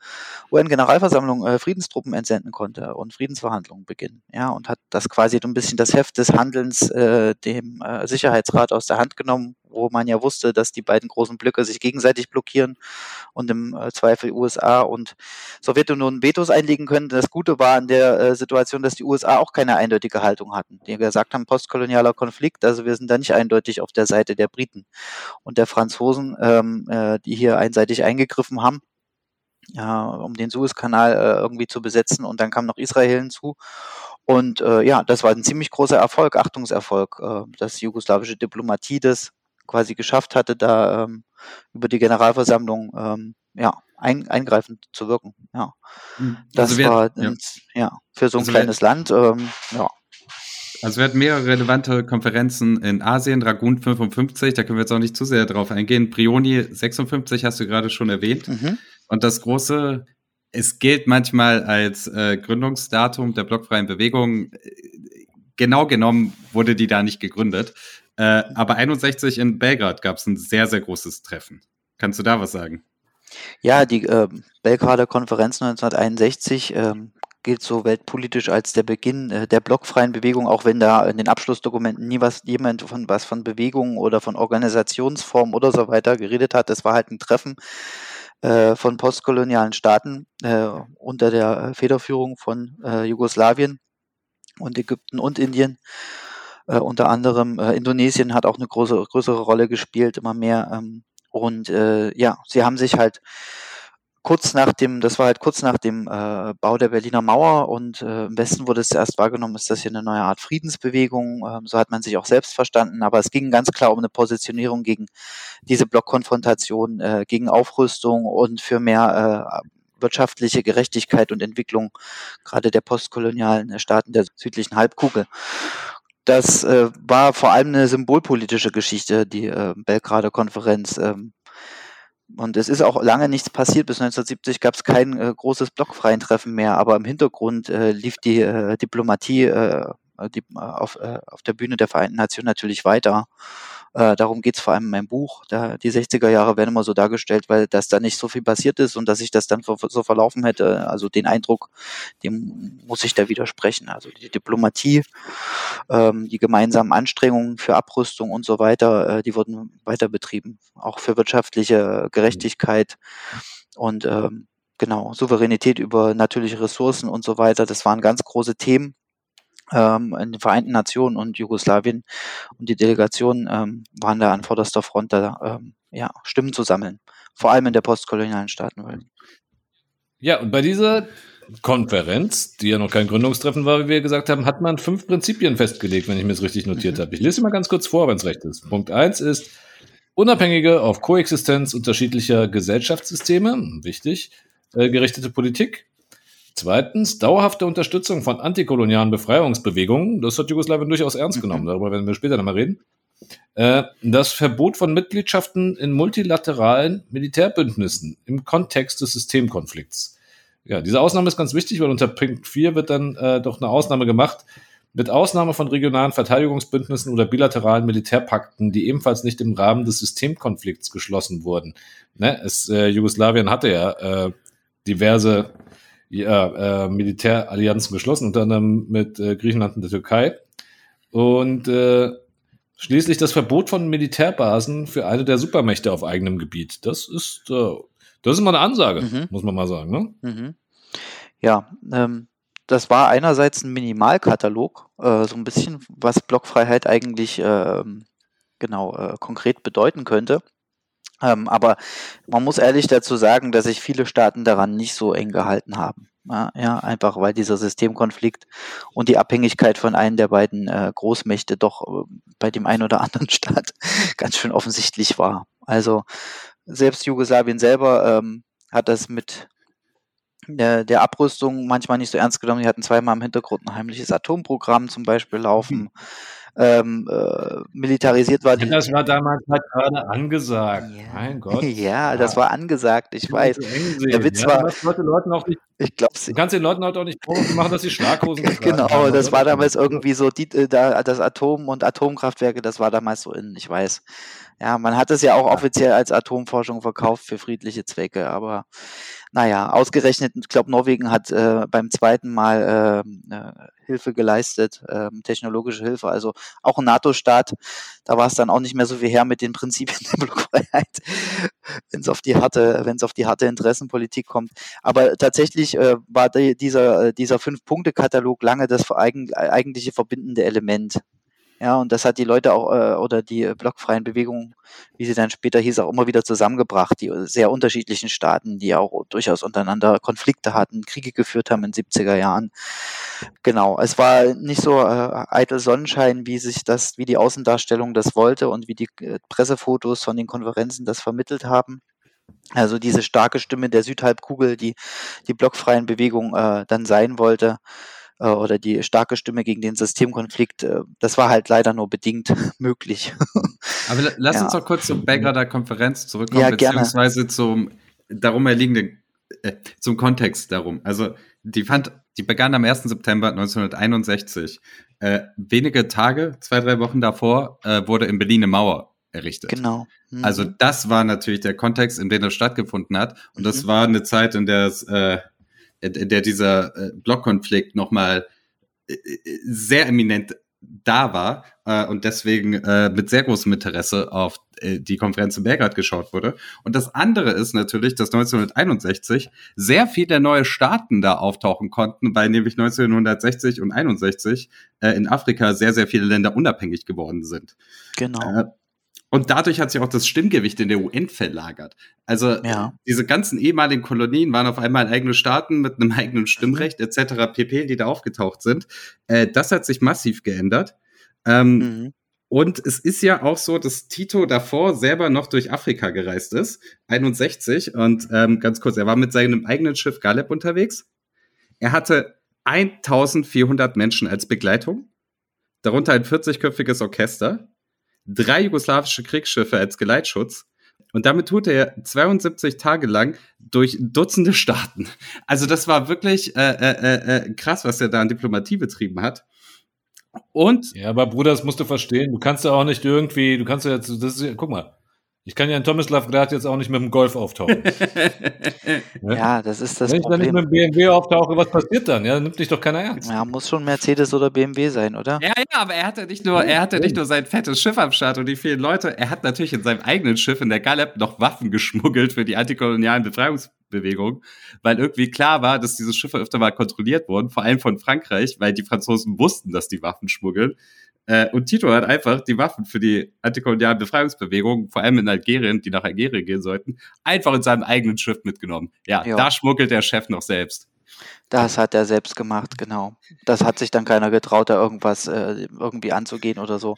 Speaker 6: UN-Generalversammlung äh, Friedenstruppen entsenden konnte und Friedensverhandlungen beginnen. Ja, und hat das quasi ein bisschen das Heft des Handelns äh, dem äh, Sicherheitsrat aus der Hand genommen, wo man ja wusste, dass die beiden großen Blöcke sich gegenseitig blockieren und im äh, Zweifel USA und Sowjetunion Vetos einlegen können. Das Gute war an der äh, Situation, dass die USA auch keine eindeutige Haltung hatten. Die gesagt haben, postkolonialer Konflikt, also wir sind da nicht eindeutig auf der Seite der Briten und der Franzosen, ähm, äh, die hier einseitig eingegriffen haben ja, um den Suezkanal äh, irgendwie zu besetzen. Und dann kam noch Israel hinzu. Und äh, ja, das war ein ziemlich großer Erfolg, Achtungserfolg, äh, dass jugoslawische Diplomatie das quasi geschafft hatte, da ähm, über die Generalversammlung ähm, ja, ein, eingreifend zu wirken. Ja,
Speaker 4: Mhm.
Speaker 6: das
Speaker 4: Also wir-
Speaker 6: war
Speaker 4: ja.
Speaker 6: ja. für so ein
Speaker 4: Also
Speaker 6: kleines Land. Ähm, ja,
Speaker 4: Also wir hatten mehrere relevante Konferenzen in Asien, Dragun 55, da können wir jetzt auch nicht zu sehr drauf eingehen. Prioni 56 hast du gerade schon erwähnt.
Speaker 6: mhm.
Speaker 4: Und das große, es gilt manchmal als äh, Gründungsdatum der blockfreien Bewegung. genau genommen wurde die da nicht gegründet. Äh, aber 61 in Belgrad gab es ein sehr, sehr großes Treffen. Kannst du da was sagen?
Speaker 6: Ja, die äh, Belgrader Konferenz 1961 ähm, gilt so weltpolitisch als der Beginn äh, der blockfreien Bewegung, auch wenn da in den Abschlussdokumenten nie was jemand von was von Bewegungen oder von Organisationsformen oder so weiter geredet hat. Es war halt ein Treffen äh, von postkolonialen Staaten äh, unter der Federführung von äh, Jugoslawien und Ägypten und Indien. Äh, unter anderem äh, Indonesien hat auch eine große, größere Rolle gespielt, immer mehr. Ähm, und äh, ja, sie haben sich halt kurz nach dem, das war halt kurz nach dem äh, Bau der Berliner Mauer und äh, im Westen wurde es zuerst wahrgenommen, ist das hier eine neue Art Friedensbewegung. Ähm, so hat man sich auch selbst verstanden, aber es ging ganz klar um eine Positionierung gegen diese Blockkonfrontation, äh, gegen Aufrüstung und für mehr äh, wirtschaftliche Gerechtigkeit und Entwicklung gerade der postkolonialen Staaten der südlichen Halbkugel. Das äh, war vor allem eine symbolpolitische Geschichte, die äh, Belgrader Konferenz. Ähm, und es ist auch lange nichts passiert. Bis 1970 gab es kein äh, großes blockfreien Treffen mehr, aber im Hintergrund äh, lief die äh, Diplomatie äh, die, auf, äh, auf der Bühne der Vereinten Nationen natürlich weiter. Äh, darum geht es vor allem in meinem Buch. Da, die 60er Jahre werden immer so dargestellt, weil das da nicht so viel passiert ist und dass ich das dann so, so verlaufen hätte. Also den Eindruck, dem muss ich da widersprechen. Also die Diplomatie, ähm, die gemeinsamen Anstrengungen für Abrüstung und so weiter, äh, die wurden weiter betrieben. Auch für wirtschaftliche Gerechtigkeit und ähm, genau Souveränität über natürliche Ressourcen und so weiter. Das waren ganz große Themen ähm, in den Vereinten Nationen und Jugoslawien und die Delegationen ähm, waren da an vorderster Front, da ähm, ja, Stimmen zu sammeln, vor allem in der postkolonialen Staatenwelt.
Speaker 5: Ja, und bei dieser Konferenz, die ja noch kein Gründungstreffen war, wie wir gesagt haben, hat man fünf Prinzipien festgelegt, wenn ich mir es richtig notiert mhm. habe. Ich lese mal ganz kurz vor, wenn es recht ist. Punkt eins ist unabhängige auf Koexistenz unterschiedlicher Gesellschaftssysteme, wichtig, äh, gerichtete Politik. Zweitens, dauerhafte Unterstützung von antikolonialen Befreiungsbewegungen. Das hat Jugoslawien durchaus ernst genommen. Mhm. Darüber werden wir später nochmal reden. Äh, das Verbot von Mitgliedschaften in multilateralen Militärbündnissen im Kontext des Systemkonflikts. Ja, diese Ausnahme ist ganz wichtig, weil unter Punkt 4 wird dann äh, doch eine Ausnahme gemacht. Mit Ausnahme von regionalen Verteidigungsbündnissen oder bilateralen Militärpakten, die ebenfalls nicht im Rahmen des Systemkonflikts geschlossen wurden. Ne? Es, äh, Jugoslawien hatte ja äh, diverse ja, äh, Militärallianzen geschlossen, unter anderem mit äh, Griechenland und der Türkei. Und äh, schließlich das Verbot von Militärbasen für eine der Supermächte auf eigenem Gebiet. Das ist, äh, das ist mal eine Ansage, mhm. muss man mal sagen. Ne? Mhm.
Speaker 6: Ja, ähm, das war einerseits ein Minimalkatalog, äh, so ein bisschen, was Blockfreiheit eigentlich äh, genau äh, konkret bedeuten könnte. Ähm, aber man muss ehrlich dazu sagen, dass sich viele Staaten daran nicht so eng gehalten haben. Ja, einfach weil dieser Systemkonflikt und die Abhängigkeit von einem der beiden äh, Großmächte doch äh, bei dem einen oder anderen Staat ganz schön offensichtlich war. Also selbst Jugoslawien selber ähm, hat das mit der, der Abrüstung manchmal nicht so ernst genommen. Die hatten zweimal im Hintergrund ein heimliches Atomprogramm zum Beispiel laufen. Hm ähm, äh, militarisiert war.
Speaker 5: Die, das war damals halt gerade angesagt.
Speaker 6: Ja. Mein Gott. ja, das war angesagt, ich weiß. Der Witz ja, war. Das
Speaker 5: Leuten auch nicht, ich glaube, du kannst den Leuten halt auch nicht machen, dass sie Schlaghosen
Speaker 6: Genau, haben, das war damals irgendwie so, die, äh, das Atom und Atomkraftwerke, das war damals so in, ich weiß. Ja, man hat es ja auch offiziell als Atomforschung verkauft für friedliche Zwecke, aber naja, ausgerechnet, ich glaube, Norwegen hat äh, beim zweiten Mal äh, äh, Hilfe geleistet, äh, technologische Hilfe, also auch ein NATO-Staat. Da war es dann auch nicht mehr so wie her mit den Prinzipien der Blockfreiheit, wenn es auf die harte, wenn es auf die harte Interessenpolitik kommt. Aber tatsächlich äh, war die, dieser, dieser Fünf-Punkte-Katalog lange das eigentliche verbindende Element. Ja, und das hat die Leute auch äh, oder die äh, blockfreien Bewegungen, wie sie dann später hieß, auch immer wieder zusammengebracht, die sehr unterschiedlichen Staaten, die auch durchaus untereinander Konflikte hatten, Kriege geführt haben in den 70er Jahren. Genau, es war nicht so äh, eitel Sonnenschein, wie sich das, wie die Außendarstellung das wollte und wie die äh, Pressefotos von den Konferenzen das vermittelt haben. Also diese starke Stimme der Südhalbkugel, die die blockfreien Bewegungen äh, dann sein wollte, äh, oder die starke Stimme gegen den Systemkonflikt, äh, das war halt leider nur bedingt möglich.
Speaker 4: Aber lass ja. uns doch kurz zur Belgrader Konferenz zurückkommen, ja, beziehungsweise zum darum erliegenden, äh, zum Kontext darum. Also die fand Die begann am 1. September 1961. Äh, wenige Tage, zwei, drei Wochen davor, äh, wurde in Berlin eine Mauer errichtet.
Speaker 6: Genau. Mhm.
Speaker 4: Also das war natürlich der Kontext, in dem das stattgefunden hat. Und das
Speaker 6: Mhm.
Speaker 4: war eine Zeit, in der es, äh, der dieser äh, Blockkonflikt nochmal äh, äh, sehr eminent da war äh, und deswegen äh, mit sehr großem Interesse auf äh, die Konferenz in Belgrad geschaut wurde. Und das andere ist natürlich, dass 1961 sehr viele neue Staaten da auftauchen konnten, weil nämlich 1960 und 61 äh, in Afrika sehr, sehr viele Länder unabhängig geworden sind.
Speaker 6: genau.
Speaker 4: Und dadurch hat sich auch das Stimmgewicht in der UN verlagert. Also
Speaker 6: Ja.
Speaker 4: diese ganzen ehemaligen Kolonien waren auf einmal eigene Staaten mit einem eigenen Stimmrecht etc. pp, die da aufgetaucht sind. Äh, das hat sich massiv geändert. Ähm,
Speaker 6: Mhm.
Speaker 4: und es ist ja auch so, dass Tito davor selber noch durch Afrika gereist ist, 61. Und ähm, ganz kurz, er war mit seinem eigenen Schiff Galeb unterwegs. Er hatte 1400 Menschen als Begleitung, darunter ein 40-köpfiges Orchester, drei jugoslawische Kriegsschiffe als Geleitschutz. Und damit tut er 72 Tage lang durch Dutzende Staaten. Also das war wirklich äh, äh, äh, krass, was er da an Diplomatie betrieben hat. Und
Speaker 5: Ja, aber Bruder, das musst du verstehen. Du kannst ja auch nicht irgendwie, du kannst ja das ist, guck mal, ich kann ja in Tomislav gerade jetzt auch nicht mit dem Golf auftauchen.
Speaker 6: Ja, das ist das
Speaker 5: Wenn ich dann nicht
Speaker 6: Problem.
Speaker 5: mit dem BMW auftauche, was passiert dann? Ja, nimmt dich doch keiner ernst.
Speaker 6: Ja, muss schon Mercedes oder BMW sein, oder?
Speaker 4: Ja, ja, aber er hatte nicht nur, er hatte nicht nur sein fettes Schiff am Start und die vielen Leute, er hat natürlich in seinem eigenen Schiff in der Galep noch Waffen geschmuggelt für die antikolonialen Befreiungsbewegungen, weil irgendwie klar war, dass diese Schiffe öfter mal kontrolliert wurden, vor allem von Frankreich, weil die Franzosen wussten, dass die Waffen schmuggeln. Äh, Und Tito hat einfach die Waffen für die antikolonialen Befreiungsbewegungen, vor allem in Algerien, die nach Algerien gehen sollten, einfach in seinem eigenen Schiff mitgenommen. Ja,
Speaker 6: Ja.
Speaker 4: da schmuggelt der Chef noch selbst.
Speaker 6: Das hat er selbst gemacht, genau. Das hat sich dann keiner getraut, da irgendwas äh, irgendwie anzugehen oder so.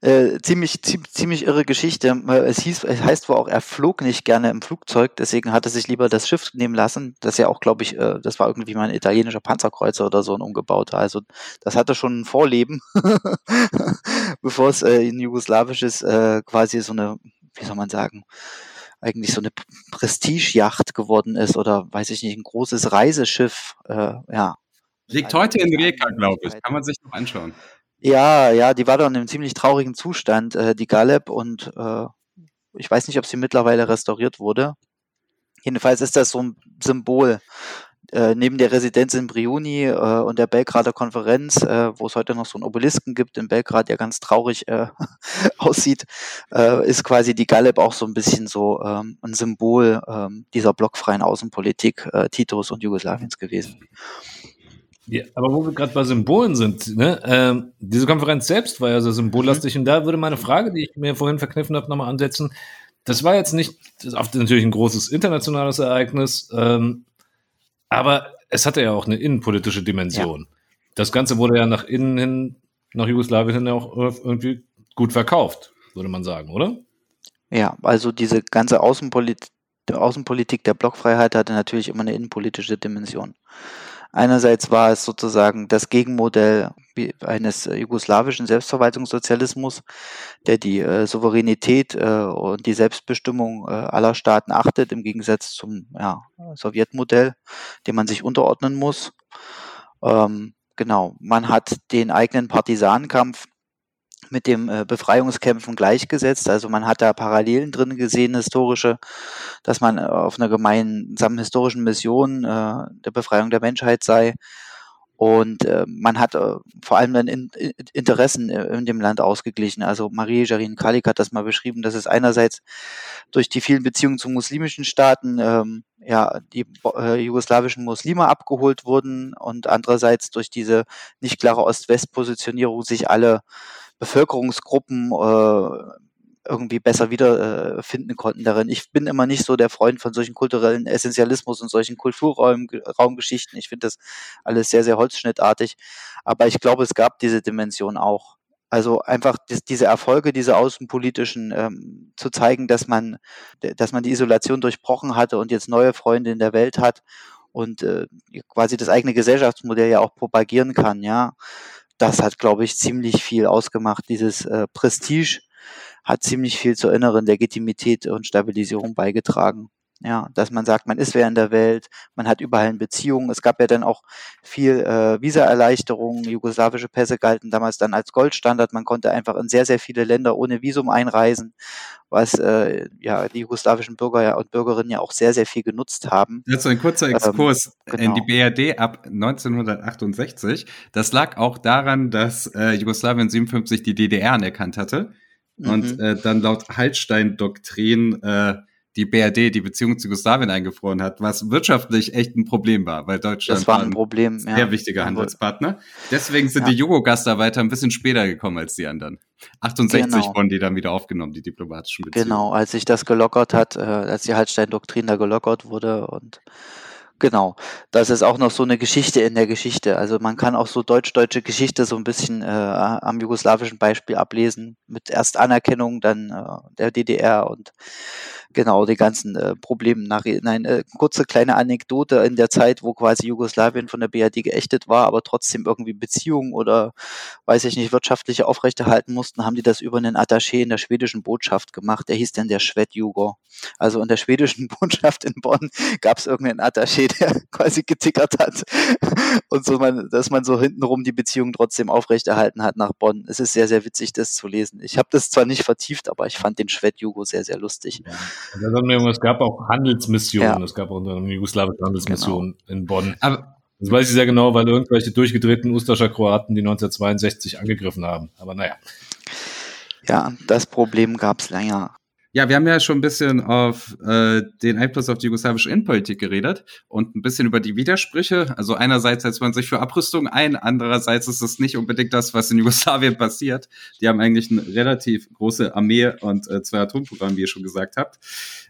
Speaker 6: Äh, ziemlich, ziemlich, ziemlich irre Geschichte. Äh, Es hieß, es heißt wohl auch, er flog nicht gerne im Flugzeug, deswegen hat er sich lieber das Schiff nehmen lassen. Das ja auch, glaube ich, äh, das war irgendwie mal ein italienischer Panzerkreuzer oder so ein umgebauter. Also das hatte schon ein Vorleben, bevor es äh, ein jugoslawisches äh, quasi so eine, wie soll man sagen, eigentlich so eine P- Prestigejacht geworden ist oder weiß ich nicht, ein großes Reiseschiff. Äh, ja.
Speaker 4: Liegt heute in Rijeka, glaube ich. Kann man sich noch anschauen.
Speaker 6: Ja, ja, die war doch in einem ziemlich traurigen Zustand, äh, die Galeb, und äh, ich weiß nicht, ob sie mittlerweile restauriert wurde. Jedenfalls ist das so ein Symbol. Äh, neben der Residenz in Brioni äh, und der Belgrader Konferenz, äh, wo es heute noch so einen Obelisken gibt in Belgrad, der ganz traurig äh, aussieht, äh, ist quasi die Galeb auch so ein bisschen so ähm, ein Symbol ähm, dieser blockfreien Außenpolitik Titos und Jugoslawiens gewesen.
Speaker 5: Ja, aber wo wir gerade bei Symbolen sind, ne? ähm, diese Konferenz selbst war ja so symbollastig und da würde meine Frage, die ich mir vorhin verkniffen habe, nochmal ansetzen. Das war jetzt nicht, das ist natürlich ein großes internationales Ereignis, ähm, aber es hatte ja auch eine innenpolitische Dimension. Das Ganze wurde ja nach innen hin, nach Jugoslawien hin ja auch irgendwie gut verkauft, würde man sagen, oder?
Speaker 6: Ja, also diese ganze Außenpolit Außenpolitik der Blockfreiheit hatte natürlich immer eine innenpolitische Dimension. Einerseits war es sozusagen das Gegenmodell eines äh, jugoslawischen Selbstverwaltungssozialismus, der die äh, Souveränität äh, und die Selbstbestimmung äh, aller Staaten achtet, im Gegensatz zum ja, Sowjetmodell, dem man sich unterordnen muss. Ähm, genau, man hat den eigenen Partisanenkampf mit dem äh, Befreiungskämpfen gleichgesetzt. Also man hat da Parallelen drin gesehen, historische, dass man äh, auf einer gemeinsamen historischen Mission äh, der Befreiung der Menschheit sei. Und äh, man hat äh, vor allem dann in, in, Interessen äh, in dem Land ausgeglichen. Also Marie Jarin Kalik hat das mal beschrieben, dass es einerseits durch die vielen Beziehungen zu muslimischen Staaten ähm, ja die äh, jugoslawischen Muslime abgeholt wurden und andererseits durch diese nicht klare Ost-West-Positionierung sich alle Bevölkerungsgruppen äh, irgendwie besser wiederfinden äh, konnten darin. Ich bin immer nicht so der Freund von solchen kulturellen Essentialismus und solchen Kulturraumgeschichten. Ich finde das alles sehr, sehr holzschnittartig. Aber ich glaube, es gab diese Dimension auch. Also einfach diese Erfolge, diese außenpolitischen, ähm, zu zeigen, dass man, dass man die Isolation durchbrochen hatte und jetzt neue Freunde in der Welt hat und äh, quasi das eigene Gesellschaftsmodell ja auch propagieren kann, ja. Das hat, glaube ich, ziemlich viel ausgemacht. Dieses äh, Prestige hat ziemlich viel zur inneren Legitimität und Stabilisierung beigetragen. Ja, dass man sagt, man ist wer in der Welt, man hat überall eine Beziehung. Es gab ja dann auch viel äh, Visa-Erleichterungen. Jugoslawische Pässe galten damals dann als Goldstandard. Man konnte einfach in sehr, sehr viele Länder ohne Visum einreisen, was äh, ja die jugoslawischen Bürger und Bürgerinnen ja auch sehr, sehr viel genutzt haben.
Speaker 4: Dazu ein kurzer Exkurs
Speaker 6: Ähm,
Speaker 4: in die
Speaker 6: genau.
Speaker 4: BRD ab 1968. Das lag auch daran, dass äh, Jugoslawien 57 die DDR anerkannt hatte und
Speaker 6: Mhm.
Speaker 4: äh, dann laut Hallstein-Doktrin äh, die BRD die Beziehung zu Jugoslawien eingefroren hat, was wirtschaftlich echt ein Problem war, weil Deutschland
Speaker 6: das war ein Problem.
Speaker 4: sehr
Speaker 6: ja.
Speaker 4: wichtiger Handelspartner. Deswegen sind
Speaker 6: Ja.
Speaker 4: die Jugo-Gastarbeiter ein bisschen später gekommen als die anderen. 68
Speaker 6: Genau.
Speaker 4: wurden die dann wieder aufgenommen, die diplomatischen Beziehungen.
Speaker 6: Genau, als sich das gelockert hat, äh, als die Hallstein-Doktrin da gelockert wurde und genau, das ist auch noch so eine Geschichte in der Geschichte. Also man kann auch so deutsch-deutsche Geschichte so ein bisschen äh, am jugoslawischen Beispiel ablesen, mit erst Anerkennung, dann äh, der DDR und genau die ganzen äh, Probleme nach nein, äh, kurze kleine Anekdote in der Zeit, wo quasi Jugoslawien von der BRD geächtet war, aber trotzdem irgendwie Beziehungen oder weiß ich nicht, wirtschaftliche aufrechterhalten mussten, haben die das über einen Attaché in der schwedischen Botschaft gemacht. Der hieß dann der Schwedjugor. Also in der schwedischen Botschaft in Bonn gab es irgendeinen Attaché, der quasi getickert hat und so man, dass man so hintenrum die Beziehung trotzdem aufrechterhalten hat nach Bonn. Es ist sehr, sehr witzig, das zu lesen. Ich habe das zwar nicht vertieft, aber ich fand den Schwedjugo sehr, sehr lustig.
Speaker 5: Und irgendwas, Es gab auch Handelsmissionen.
Speaker 6: Ja. Genau.
Speaker 5: Es gab unter anderem jugoslawische Handelsmissionen in Bonn.
Speaker 4: Aber
Speaker 5: Das weiß ich sehr genau, weil irgendwelche durchgedrehten Ustascher Kroaten die 1962 angegriffen haben. Aber naja.
Speaker 6: Ja, das Problem gab es länger.
Speaker 4: Ja, wir haben ja schon ein bisschen auf äh, den Einfluss auf die jugoslawische Innenpolitik geredet und ein bisschen über die Widersprüche. Also einerseits setzt man sich für Abrüstung ein, andererseits ist es nicht unbedingt das, was in Jugoslawien passiert. Die haben eigentlich eine relativ große Armee und äh, zwei Atomprogramme, wie ihr schon gesagt habt.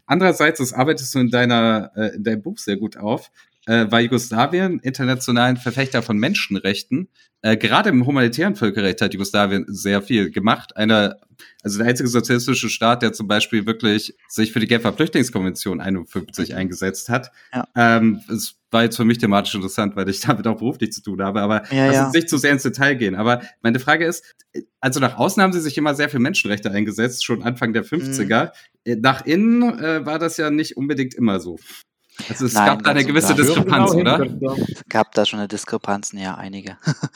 Speaker 4: Andererseits, das arbeitest du in deiner äh, in deinem Buch sehr gut auf, äh, war Jugoslawien internationalen Verfechter von Menschenrechten. Äh, gerade im humanitären Völkerrecht hat Jugoslawien sehr viel gemacht. Einer, also der einzige sozialistische Staat, der zum Beispiel wirklich sich für die Genfer Flüchtlingskonvention 51 eingesetzt hat.
Speaker 6: Ja.
Speaker 4: Ähm, es war jetzt für mich thematisch interessant, weil ich damit auch beruflich zu tun habe, aber
Speaker 6: Ja,
Speaker 4: lass
Speaker 6: ja.
Speaker 4: uns nicht zu sehr ins Detail gehen. Aber meine Frage ist, also nach außen haben sie sich immer sehr für Menschenrechte eingesetzt, schon Anfang der 50er. Äh, Nach innen äh, war das ja nicht unbedingt immer so. Also es
Speaker 6: Nein,
Speaker 4: gab da eine gewisse. Diskrepanz,
Speaker 5: Genau
Speaker 4: oder?
Speaker 5: hin-
Speaker 6: Es gab da schon eine Diskrepanzen, ja, einige.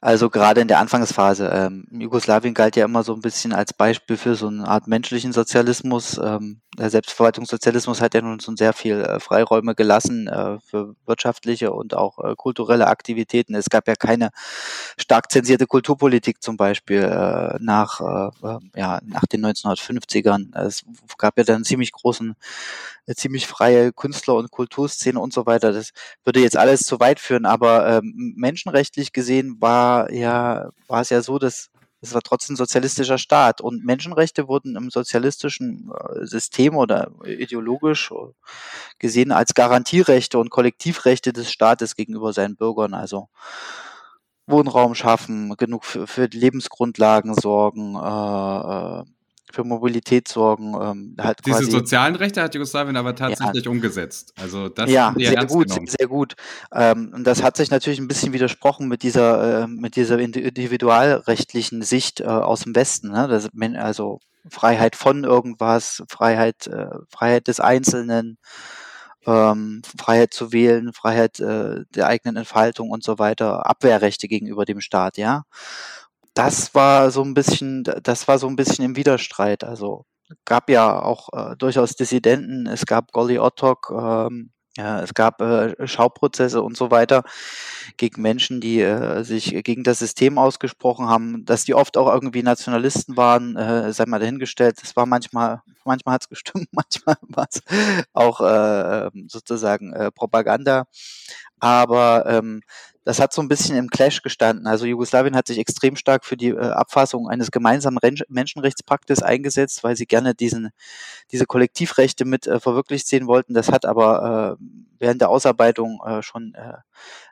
Speaker 6: Also gerade in der Anfangsphase. Ähm, Jugoslawien galt ja immer so ein bisschen als Beispiel für so eine Art menschlichen Sozialismus. Ähm, der Selbstverwaltungssozialismus hat ja nun schon sehr viel äh, Freiräume gelassen äh, für wirtschaftliche und auch äh, kulturelle Aktivitäten. Es gab ja keine stark zensierte Kulturpolitik zum Beispiel äh, nach, äh, äh, ja, nach den 1950ern. Es gab ja dann einen ziemlich großen eine ziemlich freie Künstler- und Kulturszene und so weiter. Das würde jetzt alles zu weit führen, aber ähm, menschenrechtlich gesehen war ja, war es ja so, dass es war trotzdem sozialistischer Staat und Menschenrechte wurden im sozialistischen äh, System oder ideologisch gesehen als Garantierechte und Kollektivrechte des Staates gegenüber seinen Bürgern. Also Wohnraum schaffen, genug für, für Lebensgrundlagen sorgen, äh, äh, für Mobilität sorgen, ähm, halt
Speaker 4: Diese
Speaker 6: quasi
Speaker 4: sozialen Rechte hat Jugoslawien aber tatsächlich umgesetzt. Also das
Speaker 6: ja, sehr gut, sehr, sehr gut. Ähm, und das hat sich natürlich ein bisschen widersprochen mit dieser, äh, mit dieser indi- individualrechtlichen Sicht äh, aus dem Westen. Ne? Das, also Freiheit von irgendwas, Freiheit, äh, Freiheit des Einzelnen, ähm, Freiheit zu wählen, Freiheit äh, der eigenen Entfaltung und so weiter, Abwehrrechte gegenüber dem Staat, ja. Das war so ein bisschen, das war so ein bisschen im Widerstreit. Also gab ja auch äh, durchaus Dissidenten, es gab Golly Ottok, ähm, ja, es gab äh, Schauprozesse und so weiter gegen Menschen, die äh, sich gegen das System ausgesprochen haben, dass die oft auch irgendwie Nationalisten waren, äh, sei mal dahingestellt. Das war manchmal, manchmal hat es gestimmt, manchmal war es auch äh, sozusagen äh, Propaganda. Aber ähm, das hat so ein bisschen im Clash gestanden. Also Jugoslawien hat sich extrem stark für die äh, Abfassung eines gemeinsamen Ren Menschenrechtspaktes eingesetzt, weil sie gerne diesen, diese Kollektivrechte mit äh, verwirklicht sehen wollten. Das hat aber äh, während der Ausarbeitung äh, schon äh,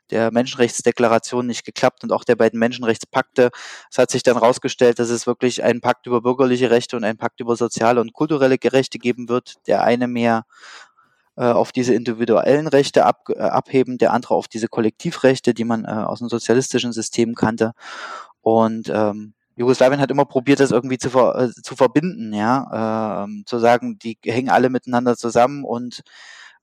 Speaker 6: der Menschenrechtsdeklaration nicht geklappt und auch der beiden Menschenrechtspakte. Es hat sich dann herausgestellt, dass es wirklich einen Pakt über bürgerliche Rechte und einen Pakt über soziale und kulturelle Rechte geben wird. Der eine mehr auf diese individuellen Rechte ab, äh, abheben, der andere auf diese Kollektivrechte, die man äh, aus dem sozialistischen System kannte. Und ähm, Jugoslawien hat immer probiert, das irgendwie zu, ver, äh, zu verbinden, ja, ähm, zu sagen, die hängen alle miteinander zusammen und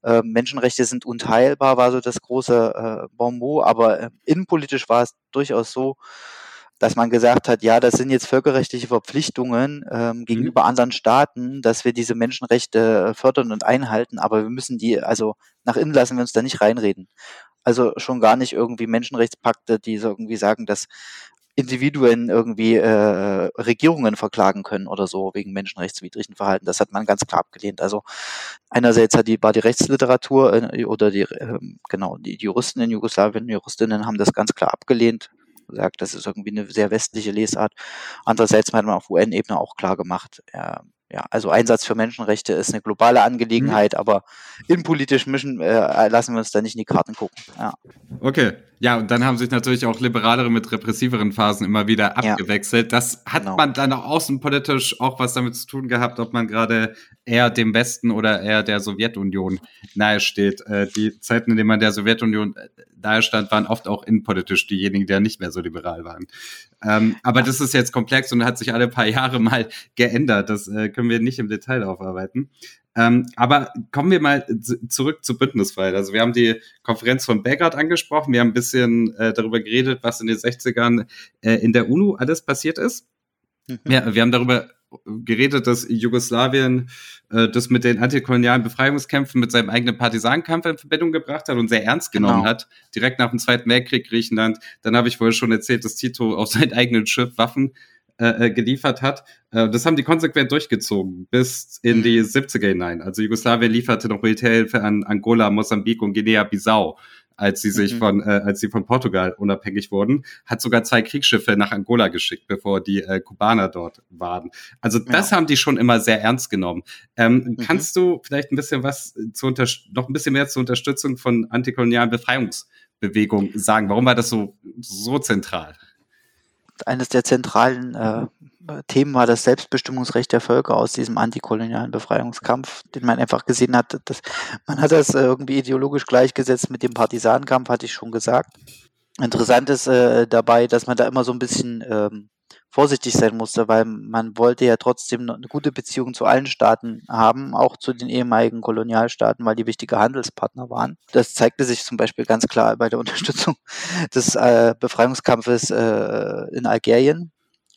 Speaker 6: äh, Menschenrechte sind unteilbar, war so das große äh, Bonmot, aber äh, innenpolitisch war es durchaus so, dass man gesagt hat, ja, das sind jetzt völkerrechtliche Verpflichtungen ähm,
Speaker 4: Mhm.
Speaker 6: gegenüber anderen Staaten, dass wir diese Menschenrechte äh, fördern und einhalten, aber wir müssen die, also nach innen lassen wir uns da nicht reinreden. Also schon gar nicht irgendwie Menschenrechtspakte, die so irgendwie sagen, dass Individuen irgendwie äh, Regierungen verklagen können oder so wegen menschenrechtswidrigen Verhalten. Das hat man ganz klar abgelehnt. Also einerseits hat die, war die Rechtsliteratur äh, oder die, ähm, genau, die Juristen in Jugoslawien, Juristinnen haben das ganz klar abgelehnt, gesagt, das ist irgendwie eine sehr westliche Lesart. Andererseits hat man auf UN-Ebene auch klar gemacht, ja, ja, also Einsatz für Menschenrechte ist eine globale Angelegenheit, aber innenpolitisch mischen äh, lassen wir uns da nicht in die Karten gucken. Ja.
Speaker 4: Okay. Ja, und dann haben sich natürlich auch liberalere mit repressiveren Phasen immer wieder
Speaker 6: Ja.
Speaker 4: abgewechselt. Das hat
Speaker 6: Genau.
Speaker 4: man dann auch außenpolitisch auch was damit zu tun gehabt, ob man gerade eher dem Westen oder eher der Sowjetunion nahesteht. Äh, die Zeiten, in denen man der Sowjetunion äh, nahestand, waren oft auch innenpolitisch diejenigen, die ja nicht mehr so liberal waren. Ähm, aber das ist jetzt komplex und hat sich alle paar Jahre mal geändert. Das äh, können wir nicht im Detail aufarbeiten. Ähm, aber kommen wir mal zurück zu Bündnisfreiheit. Also wir haben die Konferenz von Belgrad angesprochen. Wir haben ein bisschen äh, darüber geredet, was in den 60ern äh, in der UNO alles passiert ist.
Speaker 6: Mhm.
Speaker 4: Ja, wir haben darüber geredet, dass Jugoslawien äh, das mit den antikolonialen Befreiungskämpfen mit seinem eigenen Partisanenkampf in Verbindung gebracht hat und sehr ernst genommen
Speaker 6: Genau.
Speaker 4: hat. Direkt nach dem Zweiten Weltkrieg Griechenland. Dann habe ich vorher schon erzählt, dass Tito auf sein eigenes Schiff Waffen äh, äh, geliefert hat. Äh, das haben die konsequent durchgezogen bis in die 70er hinein. Also Jugoslawien lieferte noch Militärhilfe an Angola, Mosambik und Guinea-Bissau als sie sich
Speaker 6: Mhm.
Speaker 4: von, äh, als sie von Portugal unabhängig wurden, hat sogar zwei Kriegsschiffe nach Angola geschickt, bevor die äh, Kubaner dort waren. Also das haben die schon immer sehr ernst genommen. Ähm,
Speaker 6: Mhm.
Speaker 4: Kannst du vielleicht ein bisschen was zu unter noch ein bisschen mehr zur Unterstützung von antikolonialen Befreiungsbewegungen sagen? Warum war das so so zentral?
Speaker 6: Eines der zentralen äh, Themen war das Selbstbestimmungsrecht der Völker aus diesem antikolonialen Befreiungskampf, den man einfach gesehen hat. Dass, man hat das äh, irgendwie ideologisch gleichgesetzt mit dem Partisanenkampf, hatte ich schon gesagt. Interessant ist äh, dabei, dass man da immer so ein bisschen ähm, vorsichtig sein musste, weil man wollte ja trotzdem eine gute Beziehung zu allen Staaten haben, auch zu den ehemaligen Kolonialstaaten, weil die wichtige Handelspartner waren. Das zeigte sich zum Beispiel ganz klar bei der Unterstützung des äh, Befreiungskampfes äh, in Algerien,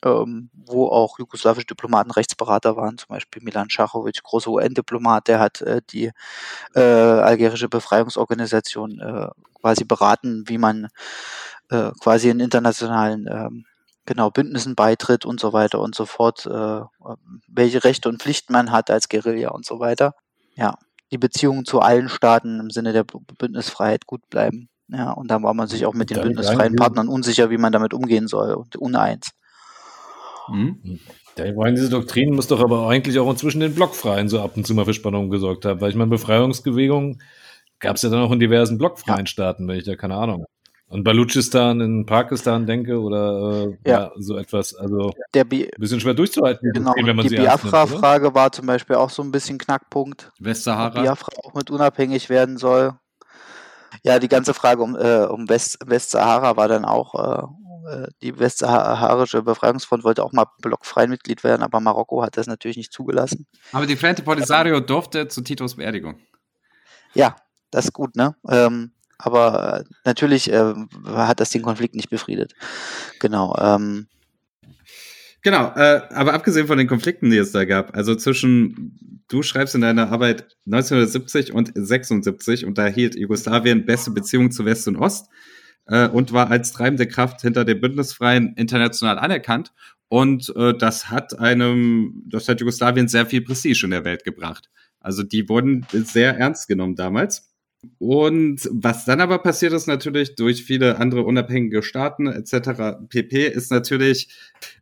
Speaker 6: ähm, wo auch jugoslawische Diplomaten Rechtsberater waren, zum Beispiel Milan Schachowitsch, großer UN-Diplomat, der hat äh, die äh, algerische Befreiungsorganisation äh, quasi beraten, wie man äh, quasi in internationalen ähm, genau Bündnissen beitritt und so weiter und so fort, äh, welche Rechte und Pflichten man hat als Guerilla und so weiter. Ja, die Beziehungen zu allen Staaten im Sinne der Bündnisfreiheit gut bleiben. Ja, und da war man sich auch mit den
Speaker 5: Dann
Speaker 6: bündnisfreien. Partnern unsicher, wie man damit umgehen soll und uneins.
Speaker 4: Hm?
Speaker 5: Ja, meine, diese Doktrin muss doch aber eigentlich auch inzwischen den Blockfreien so ab und zu mal für Spannungen gesorgt haben, weil ich meine, Befreiungsbewegungen gab es ja dann auch in diversen blockfreien Staaten, wenn ich da keine Ahnung. An Balutschistan in Pakistan denke oder äh, ja.
Speaker 6: Ja.
Speaker 5: so etwas. Also ein bisschen schwer durchzuhalten, die
Speaker 6: genau,
Speaker 5: wenn man
Speaker 6: die? Biafra-Frage war zum Beispiel auch so ein bisschen Knackpunkt.
Speaker 4: Westsahara.
Speaker 6: Biafra auch mit unabhängig werden soll. Ja, die ganze Frage um, äh, um West, Westsahara war dann auch, äh, äh, die Westsaharische Befreiungsfront wollte auch mal blockfrei Mitglied werden, aber Marokko hat das natürlich nicht zugelassen.
Speaker 4: Aber die Frente Polisario durfte zu Titos Beerdigung.
Speaker 6: Ja, das ist gut, ne? Ähm, aber äh, natürlich äh, hat das den Konflikt nicht befriedet. Genau. Ähm,
Speaker 4: Genau, äh, aber abgesehen von den Konflikten, die es da gab, also zwischen, du schreibst in deiner Arbeit 1970 und 76 unterhielt Jugoslawien beste Beziehungen zu West und Ost äh, und war als treibende Kraft hinter den Bündnisfreien international anerkannt. Und äh, das hat einem, das hat Jugoslawien sehr viel Prestige in der Welt gebracht. Also die wurden sehr ernst genommen damals. Und was dann aber passiert ist natürlich durch viele andere unabhängige Staaten etc. pp. ist natürlich